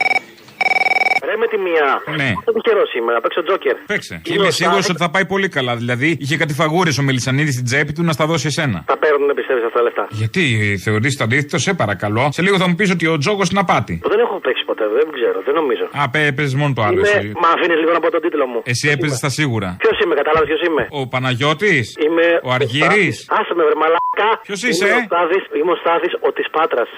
Ρε με τη μία. Ναι. Δεν τυχερό σήμερα, να παίξω τζόκερ. Παίξε. Και είμαι σίγουρος ότι θα πάει πολύ καλά. Δηλαδή είχε κάτι φαγούρε ο Μελισανίδης στην τσέπη του να στα δώσει εσένα. Θα παίρνουν, πιστεύεις αυτά τα λεφτά; Γιατί θεωρείς το αντίθετο, σε παρακαλώ. Σε λίγο θα μου πεις ότι ο Τζόκος είναι απάτη. Δεν έχω παίξει ποτέ, δεν ξέρω, δεν νομίζω. Α, πέ- έπαιζες μόνο το άλλο. Είμαι... Εσύ, Μα αφήνεις λίγο να πω τον τίτλο μου. εσύ έπαιζες στα σίγουρα. Ποιος είμαι, κατάλαβες ποιος είμαι; Ο Παναγιώτης; Είμαι. Ο Αργύρης; Άσε με, βρε μαλάκα. Ποιος είσαι, Είμαι ε; ο Στάθης, είμαι ο Στάθη ο της Πάτρας.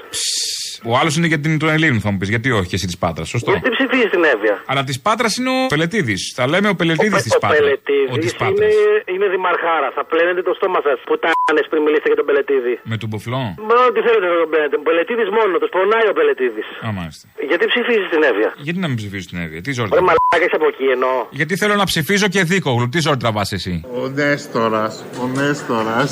Ο άλλος είναι για την των Ελλήνων, θα μου πεις. Γιατί όχι, εσύ της Πάτρας. Σωστό. Γιατί ψηφίζει την Εύβοια. Αλλά της Πάτρας είναι ο Πελετήδη. Θα λέμε ο Πελετήδη της Ο Πάτρας. Ο Πελετίδη της Πάτρας. είναι, είναι δημαρχάρα. Θα πλένετε το στόμα σας που τάνε πριν μιλήσετε για τον Πελετίδη. Με τον Μπουφλό. Μα ό,τι θέλετε να τον πλένετε. Ο Πελετίδης μόνο τους. Πονάει ο Πελετίδης. Α, μάλιστα. Γιατί ψηφίζεις την Εύβοια; Γιατί να μην ψηφίσει την Εύη, τι ζόρι. Ρε μαλάκα είσαι από εκεί εννοώ. Γιατί θέλω να ψηφίζω και δίκογλου, τι ζόρι τραβάς εσύ; Ο Νέστορας, ο Νέστορας.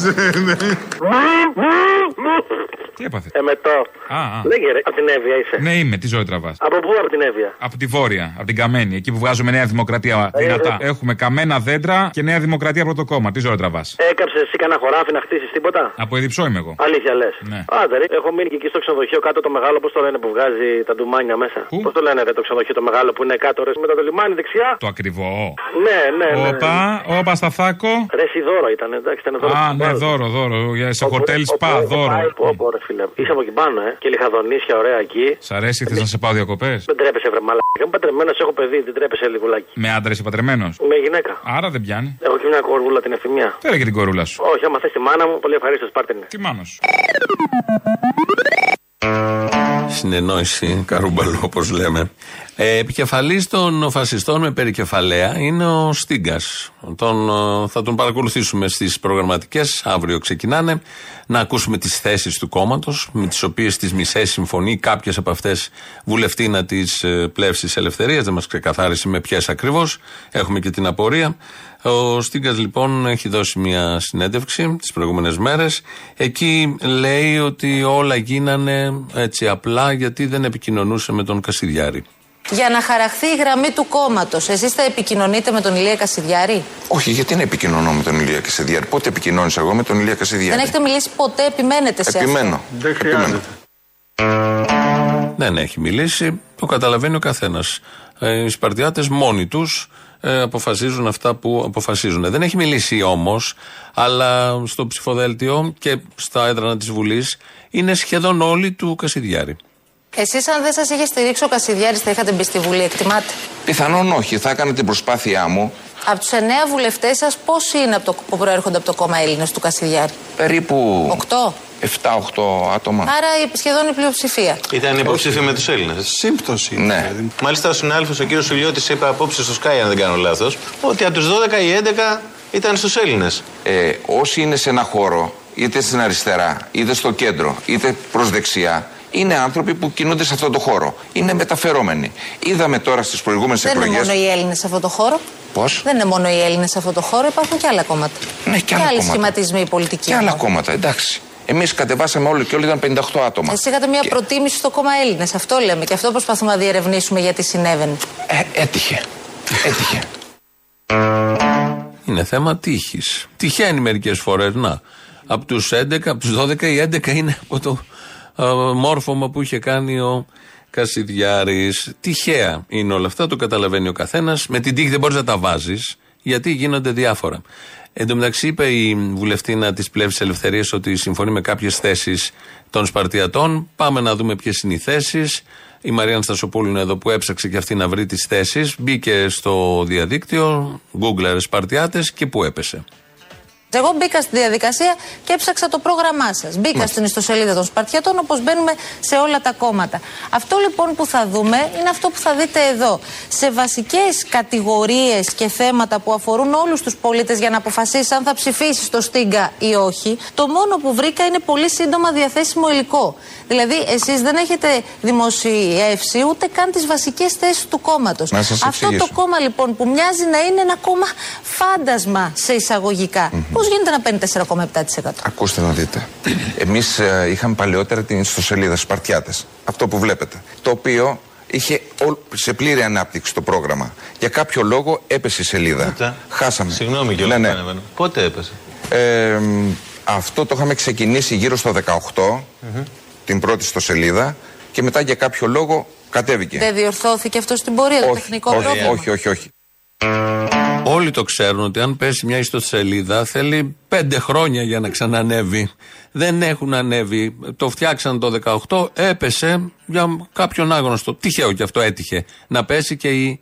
Τι έπαθε; Εμετό. Α, α. Λέγε ρε, από την Εύβοια είσαι. Ναι, είμαι, τι ζόρι τραβάς. Από πού από την Εύβοια; Από τη Βόρεια, από την Καμένη, εκεί που βγάζουμε Νέα Δημοκρατία δυνατά. Έχουμε καμένα δέντρα και Νέα Δημοκρατία πρώτο κόμμα. Τι ζόρι τραβάς; Έκαψε εσύ κανένα χωράφι να χτίσεις τίποτα; Από Εδιψό είμαι εγώ. Αλήθεια λες. Ναι. Άντε, ρε. Έχω μείνει και εκεί στο ξενοδοχείο κάτω το μεγάλο, πώς το λένε που βγάζει τα ντουμάνια μέσα. Πώς το λένε ρε, το ξενοδοχείο το μεγάλο που είναι κάτω, ρε, μετά το λιμάνι δεξιά; Το ακριβό. Ναι, ναι, ναι. Όπα, όπα σταθάκο. Ρε, εσύ δώρο ήταν, εντάξει, ήταν δώρο. Α, ναι, δώρο, δώρο. Για σε χοτέλ σπα, δώρο. Πω, πω, ρε φίλε. Είσαι από εκεί πάνω, ε. Και λιχαδονίσια, ωραία εκεί. Σ' αρέσει, θες να σε πάω διακοπές; Δεν τρέπεσαι, βρε μαλάκα. Είμαι παντρεμένος, έχω παιδί, δεν τρέπεσαι λιγουλάκι. Με άντρα είσαι παντρεμένος; Με γυναίκα. Άρα δεν πιάνει. Έχω και μια κορβούλα την εφημιά. Φέρε και την κορούλα σου. Όχι, άμα θες τη μάνα μου, πολύ ευχαρίστως πάρτε την. Τι μάνος σου. Συνεννόηση καρούμπαλου, όπως λέμε. Ε, Επικεφαλής των φασιστών με περικεφαλαία είναι ο Στίγκας. Τον, ε, θα τον παρακολουθήσουμε στις προγραμματικές. Αύριο ξεκινάνε. Να ακούσουμε τις θέσεις του κόμματος, με τις οποίες τις μισές συμφωνεί. Κάποιες από αυτές βουλευτή να τι πλεύσει ελευθερίας. Δεν μας ξεκαθάρισε με ποιες ακριβώς. Έχουμε και την απορία. Ο Στίγκας λοιπόν έχει δώσει μια συνέντευξη τις προηγούμενες μέρες. Εκεί λέει ότι όλα γίνανε έτσι απλά γιατί δεν επικοινωνούσε με τον Κασιδιάρη. Για να χαραχθεί η γραμμή του κόμματος, εσείς θα επικοινωνείτε με τον Ηλία Κασιδιάρη; Όχι, γιατί να επικοινωνώ με τον Ηλία Κασιδιάρη; Πότε επικοινώνησα εγώ με τον Ηλία Κασιδιάρη; Δεν έχετε μιλήσει ποτέ, επιμένετε σε Επιμένω. αυτό. Δεν χρειάζεται. Δεν έχει μιλήσει, το καταλαβαίνει ο καθένας. Ε, οι Σπαρτιάτες μόνοι τους ε, αποφασίζουν αυτά που αποφασίζουν. Δεν έχει μιλήσει όμως, αλλά στο ψηφοδέλτιο και στα έδρανα της Βουλής είναι σχεδόν όλοι του Κασιδιάρη. Εσείς, αν δεν σας είχε στηρίξει ο Κασιδιάρης, θα είχατε μπει στη Βουλή, εκτιμάτε. Πιθανόν όχι. Θα έκανα την προσπάθειά μου. Από τους εννέα βουλευτές σας, πόσοι είναι από το, που προέρχονται από το κόμμα Έλληνες του Κασιδιάρη; Περίπου Οκτώ. 7-8 άτομα. Άρα η- σχεδόν η πλειοψηφία. Ήταν υποψήφοι με τους Έλληνες. Σύμπτωση. Ναι. Μάλιστα, ο συνάδελφος ο κύριος Σουλιώτη είπε απόψε στο Sky, αν δεν κάνω λάθος, ότι από τους 12 οι 11 ήταν στους Έλληνες. Ε, όσοι είναι σε ένα χώρο, είτε στην αριστερά, είτε στο κέντρο, είτε προς δεξιά, είναι άνθρωποι που κινούνται σε αυτό το χώρο. Είναι μεταφερόμενοι. Είδαμε τώρα στις προηγούμενες Δεν είναι εκλογέ. μόνο οι Έλληνες σε αυτό το χώρο. Πώς; Δεν είναι μόνο οι Έλληνες σε αυτό το χώρο, υπάρχουν και άλλα κόμματα. Ναι, και άλλα άλλοι κόμματα. σχηματισμοί πολιτικοί. Και άλλα κόμματα, εντάξει. Εμείς κατεβάσαμε όλοι και όλοι ήταν 58 άτομα. Εσεί είχατε μια προτίμηση στο κόμμα Έλληνες. Αυτό λέμε και αυτό προσπαθούμε να διερευνήσουμε γιατί συνέβαινε. Ε, έτυχε. Έτυχε. Είναι θέμα τύχης. Τυχαίνει μερικές φορές. Να. Από τους 11, από τους 12, οι 11 είναι από το ε, μόρφωμα που είχε κάνει ο Κασιδιάρης. Τυχαία είναι όλα αυτά, το καταλαβαίνει ο καθένας. Με την τύχη δεν μπορείς να τα βάζεις. Γιατί γίνονται διάφορα. Εν τω μεταξύ, είπε η βουλευτήνα της Πλεύρης Ελευθερίας ότι συμφωνεί με κάποιες θέσεις των Σπαρτιατών. Πάμε να δούμε ποιες είναι οι θέσεις. Η Μαρία Αναστασοπούλου είναι εδώ που έψαξε και αυτή να βρει τις θέσεις. Μπήκε στο διαδίκτυο, Google Σπαρτιάτες και που έπεσε. Εγώ μπήκα στη διαδικασία και έψαξα το πρόγραμμά σας. Μπήκα στην ιστοσελίδα των Σπαρτιατών όπως μπαίνουμε σε όλα τα κόμματα. Αυτό λοιπόν που θα δούμε είναι αυτό που θα δείτε εδώ. Σε βασικές κατηγορίες και θέματα που αφορούν όλους τους πολίτες για να αποφασίσει αν θα ψηφίσει το Στίγκα ή όχι, το μόνο που βρήκα είναι πολύ σύντομα διαθέσιμο υλικό. Δηλαδή, εσείς δεν έχετε δημοσιεύσει ούτε καν τις βασικές θέσεις του κόμματος. Να σας Αυτό το εξηγήσω. κόμμα λοιπόν που μοιάζει να είναι ένα κόμμα φάντασμα σε εισαγωγικά. Πώς γίνεται να παίρνει 4,7%. Ακούστε να δείτε. Εμείς είχαμε παλαιότερα την ιστοσελίδα Σπαρτιάτες. Αυτό που βλέπετε. Το οποίο είχε όλ- σε πλήρη ανάπτυξη το πρόγραμμα. Για κάποιο λόγο έπεσε η σελίδα. Κοίτα. Χάσαμε. Συγγνώμη και ναι, ναι. Πότε έπεσε; Ε, μ, αυτό το είχαμε ξεκινήσει γύρω στο 18, την πρώτη στο σελίδα και μετά για κάποιο λόγο κατέβηκε. Δεν διορθώθηκε αυτό στην πορεία, το τεχνικό όχι, πρόβλημα. όχι, όχι, όχι. Όλοι το ξέρουν ότι αν πέσει μια ιστοσελίδα θέλει πέντε χρόνια για να ξανανεύει. Δεν έχουν ανέβει. Το φτιάξαν το 18, έπεσε για κάποιον άγνωστο. Τυχαίο και αυτό έτυχε. Να πέσει και η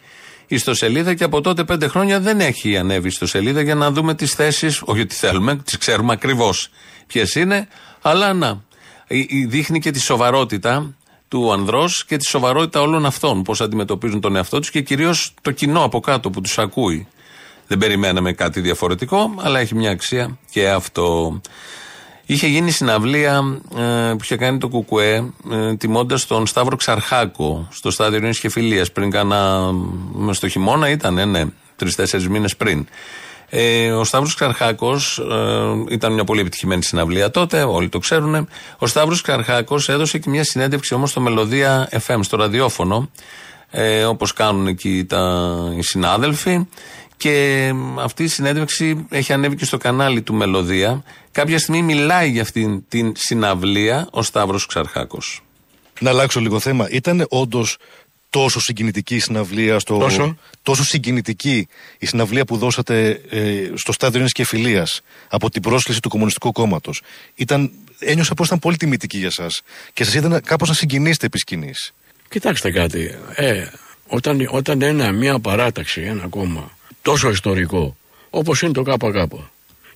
ιστοσελίδα και από τότε πέντε χρόνια δεν έχει ανέβει η ιστοσελίδα για να δούμε τις θέσεις. Όχι ότι θέλουμε, τις ξέρουμε ακριβώς ποιες είναι. Αλλά να. Η- η- Δείχνει και τη σοβαρότητα του ανδρός και τη σοβαρότητα όλων αυτών. Πώς αντιμετωπίζουν τον εαυτό τους και κυρίως το κοινό από κάτω που τους ακούει. Δεν περιμέναμε κάτι διαφορετικό, αλλά έχει μια αξία και αυτό. Είχε γίνει συναυλία ε, που είχε κάνει το Κουκουέ ε, τιμώντας τον Σταύρο Ξαρχάκο στο στάδιο Ειρήνης και Φιλίας πριν κάνα. με στο χειμώνα ήταν, ναι, τρει-τέσσερι μήνες πριν. Ε, ο Σταύρος Καρχάκος ε, ήταν μια πολύ επιτυχημένη συναυλία τότε, όλοι το ξέρουν. Ο Σταύρος Καρχάκος έδωσε και μια συνέντευξη όμως στο Μελωδία FM, στο ραδιόφωνο, ε, όπως κάνουν εκεί τα, οι συνάδελφοι. Και αυτή η συνέντευξη έχει ανέβει και στο κανάλι του Μελωδία. Κάποια στιγμή μιλάει για αυτήν την συναυλία ο Σταύρος Ξαρχάκος. Να αλλάξω λίγο θέμα. Ήταν όντως τόσο συγκινητική η συναυλία στο. Τόσο; τόσο συγκινητική η συναυλία που δώσατε ε, στο στάδιο Ειρήνης και Φιλίας από την πρόσκληση του Κομμουνιστικού Κόμματος. Ήταν, ένιωσα πως ήταν πολύ τιμητική για εσά και σας είδα κάπως να συγκινήσετε επί σκηνής. Κοιτάξτε κάτι. Ε, όταν, όταν ένα, μια παράταξη, ένα κόμμα τόσο ιστορικό όπως είναι το ΚΚ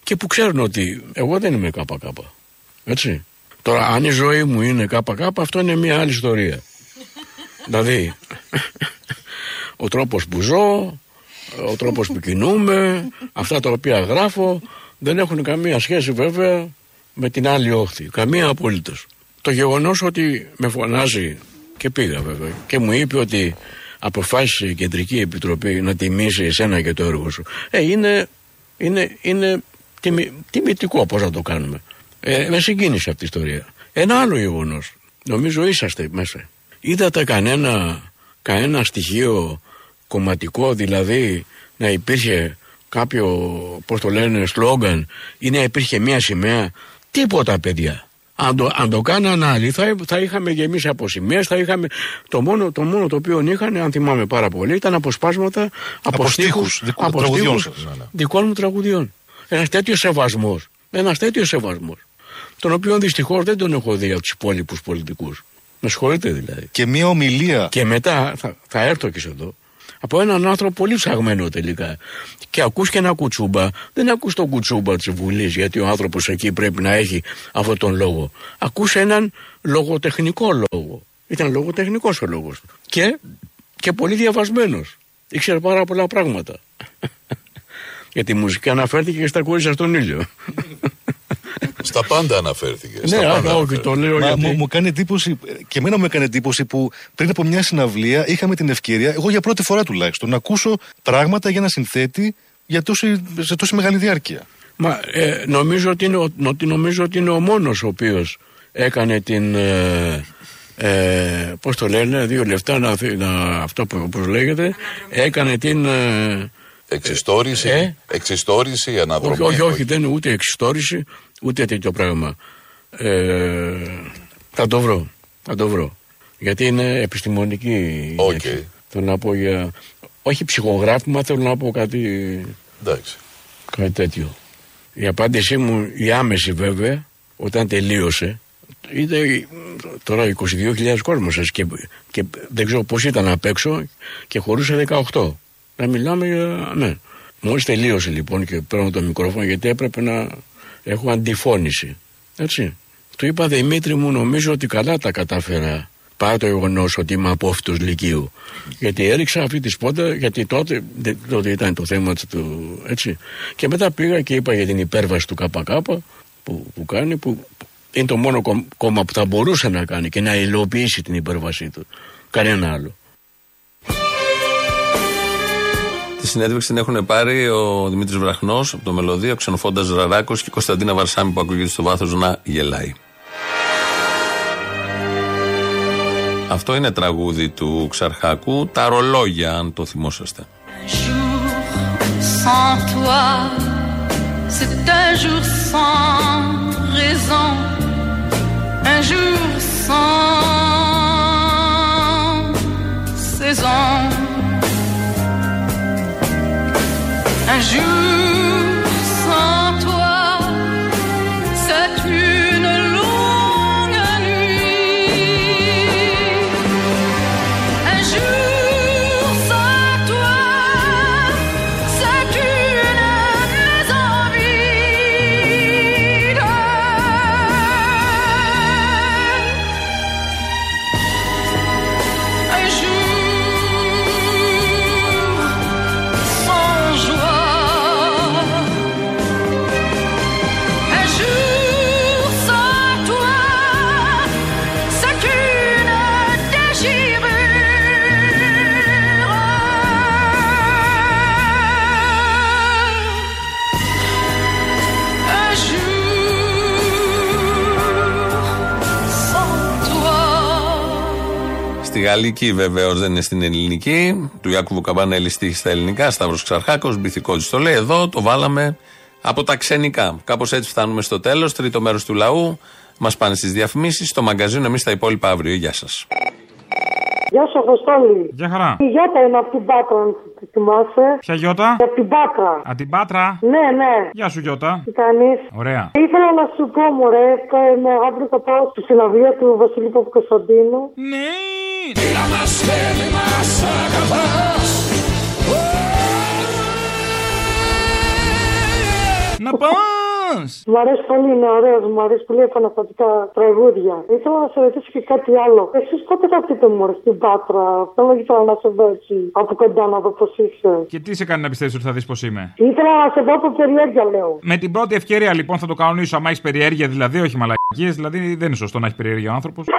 και που ξέρουν ότι εγώ δεν είμαι ΚΚ. Έτσι. Τώρα, αν η ζωή μου είναι ΚΚ, αυτό είναι μια άλλη ιστορία. Δηλαδή, ο τρόπος που ζω, ο τρόπος που κινούμε, αυτά τα οποία γράφω, δεν έχουν καμία σχέση βέβαια με την άλλη όχθη. Καμία απολύτως. Το γεγονός ότι με φωνάζει και πήγα βέβαια και μου είπε ότι αποφάσισε η Κεντρική Επιτροπή να τιμήσει εσένα και το έργο σου. Ε, είναι, είναι, είναι τιμη, τιμητικό πώς να το κάνουμε. Ε, με συγκίνησε αυτή η ιστορία. Ένα άλλο γεγονός. Νομίζω είσαστε μέσα. Είδατε κανένα, κανένα στοιχείο κομματικό, δηλαδή να υπήρχε κάποιο, πώς το λένε, σλόγκαν ή να υπήρχε μια σημαία; Τίποτα, παιδιά. Αν το, αν το κάναν άλλοι, θα, θα είχαμε γεμίσει από σημαίες, θα είχαμε. Το μόνο, το μόνο το οποίο είχαν, αν θυμάμαι πάρα πολύ, ήταν αποσπάσματα από, Από στίχους, στίχους, δικού- από τραγουδιών στίχους σας. Ναι, ναι. δικών μου τραγουδιών. Ένας τέτοιος σεβασμός. Ένας τέτοιος σεβασμός. Τον οποίο δυστυχώς δεν τον έχω δει από τους υπόλοιπους πολιτικούς. Με συγχωρείτε δηλαδή. Και μια ομιλία. Και μετά θα, θα έρθω και σε εδώ. Από έναν άνθρωπο πολύ ψαγμένο τελικά. Και ακούς και ένα κουτσούμπα. Δεν ακούς τον κουτσούμπα της Βουλής γιατί ο άνθρωπος εκεί πρέπει να έχει αυτόν τον λόγο. Ακούς έναν λογοτεχνικό λόγο. Ήταν λογοτεχνικός ο λόγος του. Και, και πολύ διαβασμένος. Ήξερε πάρα πολλά πράγματα. Για τη μουσική αναφέρθηκε και στα κόρισα στον ήλιο. Στα πάντα αναφέρθηκε. Ναι, στα α, πάντα όχι, αναφέρθηκε. το λέω Μα, γιατί... μου, μου κάνει εντύπωση, και εμένα μου έκανε εντύπωση που πριν από μια συναυλία είχαμε την ευκαιρία, εγώ για πρώτη φορά τουλάχιστον, να ακούσω πράγματα για ένα συνθέτη για τόση, σε τόση μεγάλη διάρκεια. Μα ε, νομίζω, ότι είναι, ο- ότι νομίζω ότι είναι ο μόνος ο οποίος έκανε την... Ε, ε, πώς το λένε, δύο λεφτά να, θυ- να, αυτό που όπως λέγεται, έκανε την... Ε, Εξιστόρηση, Ε; εξιστόρηση, αναδρομή. όχι, όχι, όχι, δεν είναι ούτε εξιστόρηση, ούτε τέτοιο πράγμα. Ε, θα το βρω, θα το βρω. Γιατί είναι επιστημονική. η λέξη. Θέλω να πω για... Όχι ψυχογράφημα, θέλω να πω κάτι... Εντάξει. Κάτι τέτοιο. Η απάντησή μου, η άμεση βέβαια, όταν τελείωσε, ήταν τώρα 22.000 κόσμος σας και, και δεν ξέρω πώς ήταν απ' έξω και χωρούσε 18. Να μιλάμε για... ναι. Μόλις τελείωσε λοιπόν και παίρνω το μικρόφωνο γιατί έπρεπε να έχω αντιφώνηση. Έτσι. Του είπα Δημήτρη μου νομίζω ότι καλά τα κατάφερα παρά το γεγονός ότι είμαι απόφυτος Λυκείου. Γιατί έριξα αυτή τη σπόντα, γιατί τότε, δε- τότε ήταν το θέμα του, έτσι. Και μετά πήγα και είπα για την υπέρβαση του ΚΚ που, που κάνει, που είναι το μόνο κομ- κόμμα που θα μπορούσε να κάνει και να υλοποιήσει την υπέρβασή του. Κανένα άλλο. Τη συνέντευξη την έχουν πάρει ο Δημήτρης Βραχνός από το Μελωδίο, ο Ξενοφώντας Ραράκος και η Κωνσταντίνα Βαρσάμι που ακούγεται στο βάθος να γελάει. Αυτό είναι τραγούδι του Ξαρχάκου, τα ρολόγια, αν το θυμόσαστε. Sans toi, c'est un un jour γαλλική βεβαίως δεν είναι στην ελληνική. Του Ιάκου Καμπανέλη στίχη στα ελληνικά. Σταύρος Ξαρχάκος, μπιθικό το λέει. Εδώ το βάλαμε από τα ξενικά. Κάπως έτσι φτάνουμε στο τέλος. Τρίτο μέρος του λαού. Μας πάνε στις διαφημίσεις. Στο μαγκαζίνο, εμείς τα υπόλοιπα αύριο. Γεια σας. Γεια σου, Αποστόλη. Γεια χαρά. Η Γιώτα είναι από την Πάτρα, αν τη θυμάσαι. Ποια γιώτα; Από την Πάτρα. Α, την Πάτρα; Ναι, ναι. Γεια σου γιώτα. Τι κάνεις; Ωραία. Ήθελα να σου πω, μωρέ, κα- με αύριο θα πάω στη συναυλία του Βασιλή Παπακοσταντίνου. Ναι. Να πας! Μ' αρέσει πολύ, είναι ωραίος, μου αρέσει πολύ επαναστατικά τραγούδια. Ήθελα να σε ρωτήσω και κάτι άλλο. Εσείς πότε θα πείτε μου, ρε, στην Πάτρα; Θέλω ήθελα να σε δω έτσι από κοντά να δω πώς είσαι. Και τι σε κάνει να πιστεύεις ότι θα δεις πώς είμαι; Ήθελα να σε δω από περιέργεια, λέω. Με την πρώτη ευκαιρία λοιπόν θα το κανονίσω. Αν έχεις περιέργεια δηλαδή, όχι μαλακίες. Δηλαδή δεν είναι σωστό να έχεις περιέργεια ο άνθρωπος.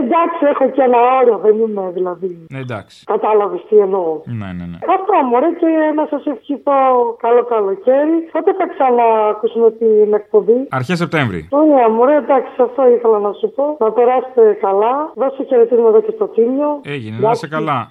Εντάξει, έχω και ένα όριο, δεν είμαι δηλαδή. Ναι, εντάξει. Κατάλαβες τι εννοώ. Ναι, ναι, ναι. Αυτό μωρέ και να σας ευχηθώ καλό καλοκαίρι. Πότε θα ξαναακούσουμε την εκπομπή; Αρχές Σεπτέμβρη. Ωραία, μωρέ, εντάξει, αυτό ήθελα να σου πω. Να περάσετε καλά. Δώσε χαιρετίσματα και στο τίμιο. Έγινε, να είσαι καλά.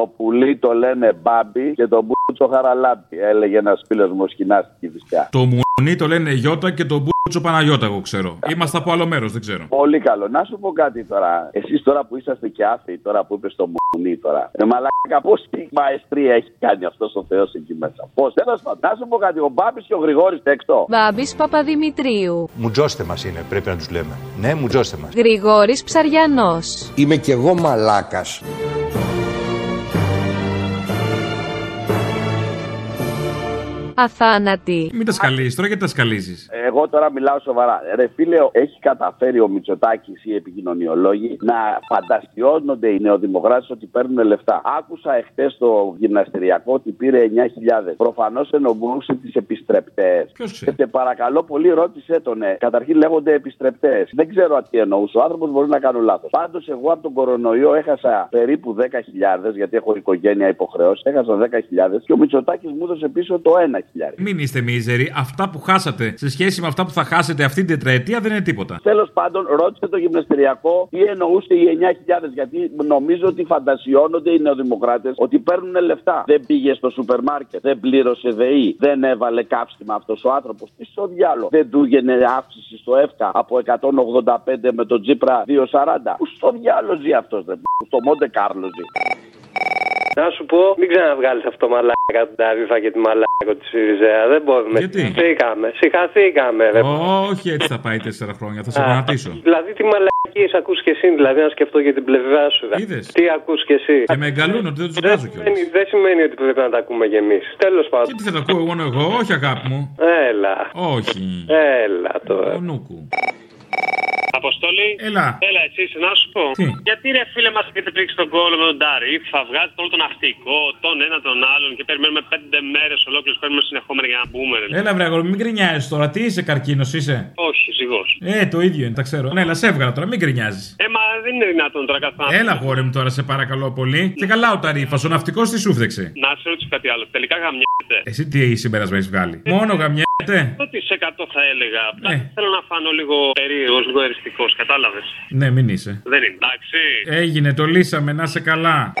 Το πουλί το λένε μπάμπι και το μπούτσο χαραλάμπι. Έλεγε ένας φίλος μου σκηνάς στην Κυφυσιά. Το μουνί το λένε Γιώτα και το μπούτσο Παναγιώτα, εγώ ξέρω. Είμαστε από άλλο μέρος, δεν ξέρω. Πολύ καλό. Να σου πω κάτι τώρα. Εσείς τώρα που είσαστε και άθεοι, τώρα που είπες το μουνί τώρα. Ε, μαλάκα, πώς τι μαεστρία έχει κάνει αυτός ο Θεός εκεί μέσα; Πώς, τέλος πάντων. Να σου πω κάτι. Ο Μπάμπης και ο Γρηγόρης έξω. Μπάμπης Παπαδημητρίου. Μουτζώστε μας είναι, πρέπει να τους λέμε. Ναι, μουτζώστε μας. Γρηγόρης Ψαριανός. Είμαι κι εγώ μαλάκας. Αθάνατη. Μην τα σκαλίζεις τώρα, γιατί τα σκαλίζεις; Εγώ τώρα μιλάω σοβαρά. Ρε φίλε, έχει καταφέρει ο Μητσοτάκης ή οι επικοινωνιολόγοι να φανταστιώνονται οι νεοδημοκράτες ότι παίρνουν λεφτά. Άκουσα εχθές στο γυμναστηριακό ότι πήρε 9.000. Προφανώς εννοούσε τις επιστρεπτές. Και σε παρακαλώ πολύ, ρώτησε τον. Ε. Καταρχήν λέγονται επιστρεπτές. Δεν ξέρω τι εννοούσε. Ο άνθρωπος μπορεί να κάνω λάθος. Πάντως, εγώ από τον κορονοϊό έχασα περίπου 10.000 γιατί έχω οικογένεια υποχρεώσει. Έχασα 10.000 και ο Μητσοτάκης μου έδωσε πίσω το 1.000. Μην είστε μίζεροι. Αυτά που χάσατε σε σχέση με αυτά που θα χάσετε αυτή την τετραετία δεν είναι τίποτα. Τέλος πάντων, ρώτησε το γυμναστηριακό τι εννοούσε οι 9.000. Γιατί νομίζω ότι φαντασιώνονται οι νεοδημοκράτες ότι παίρνουν λεφτά. Δεν πήγε στο σούπερ μάρκετ, δεν πλήρωσε ΔΕΗ, δεν έβαλε κάψιμα αυτός ο άνθρωπος. Τι στο διάλογο. Δεν του έγινε αύξηση στο ΕΦΚΑ από 185 με τον Τζίπρα 240. Πού στο διάλογο ζει αυτός, δεν Στο Μοντε Κάρλο ζει. Να σου πω, μην ξαναβγάλεις αυτό το μαλάκα του Νταβίφα και τη μαλάκα του Σιριζέα. Δεν μπορούμε. Γιατί; Συχαθήκαμε. Συχαθήκαμε, ρε. Όχι, έτσι θα πάει τέσσερα χρόνια, θα σε Α, γονατίσω. Δηλαδή τι μαλακίες ακούς και εσύ, δηλαδή να σκεφτώ για την πλευρά σου. δε. Είδες. Τι ακούς και εσύ. Και με εγκαλούν ότι δεν τους βγάζω κιόλας. σημαίνει, δεν σημαίνει ότι πρέπει να τα ακούμε κι εμείς. Τέλος πάντων. Τι θα τα ακούω μόνο εγώ, όχι αγάπη μου. Έλα. Όχι. Έλα τώρα. Ο Νούκου. Αποστολή. Έλα. Έλα, εσύ, να σου πω. Τι; Γιατί ρε φίλε μας έχετε πρίξει τον κόλλο με τον Ταρίφ, θα βγάζετε όλο τον ναυτικό, τον ένα τον άλλον και περιμένουμε πέντε μέρες ολόκληρες παίρνουμε συνεχόμενα για να μπούμε. Ρε. Έλα, βρε αγόρι, μην γκρινιάζεις τώρα. Τι είσαι, καρκίνος είσαι; Όχι, ζυγός. Ε, το ίδιο είναι, τα ξέρω. Ναι, αλλά σε έβγαλα τώρα, μην γκρινιάζεις. Ε, μα δεν είναι δυνατόν τώρα καθόλου. Έλα, γόρι μου τώρα, σε παρακαλώ πολύ. Και καλά ο Ταρίφας, ο ναυτικός τι σου φταίξε. Να σε ρωτήσω κάτι άλλο. Τελικά γαμιέται. Εσύ τι συμπέρασμα έχει βγάλει. Μόνο γαμιέται; Το τι σε 100 θα έλεγα. Απλά Ε. θέλω να φανώ λίγο περίεργο, λίγο εριστικό, κατάλαβες; Ναι, μην είσαι. Δεν είναι, εντάξει. Έγινε, το λύσαμε, να σε καλά.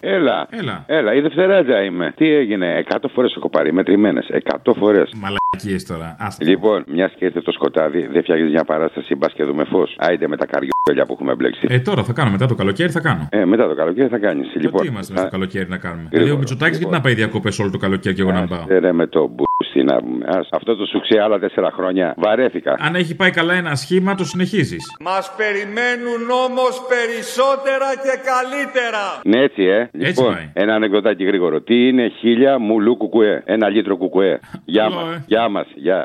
Έλα. Έλα. Έλα, η Δευτεράτζα είμαι. Τι έγινε, 100 φορές έχω πάρει, μετρημένες. 100 φορές. Μαλακίες τώρα. Άστα. Λοιπόν, μιας και ήρθε το σκοτάδι, δεν φτιάχνεις μια παράσταση, μπα και δούμε φως. Άιντε με τα καριόλια που έχουμε μπλέξει. Ε, τώρα θα κάνω, μετά το καλοκαίρι θα κάνω. Ε, μετά το καλοκαίρι θα κάνεις. Λοιπόν, Λοιπόν, τι είμαστε μέσα στο καλοκαίρι να κάνουμε. Γρήγορα, Δηλαδή ο Μητσοτάκης γιατί να πάει διακοπές όλο το καλοκαίρι και εγώ να μην πάω; Ε, ρε, με το μπούστι να πούμε. Ας, αυτό το σουξέ άλλα τέσσερα χρόνια βαρέθηκα. Αν έχει πάει καλά ένα σχήμα, το συνεχίζεις. Μας περιμένουν όμως περισσότερα και καλύτερα. Ναι, έτσι, ε. λοιπόν, πάει. ένα ανεκδοτάκι γρήγορο. Τι είναι χίλια μουλού κουκουέ. Ένα λίτρο κουκουέ. Γεια Καλό, μας. ε. Γεια μας. Γεια.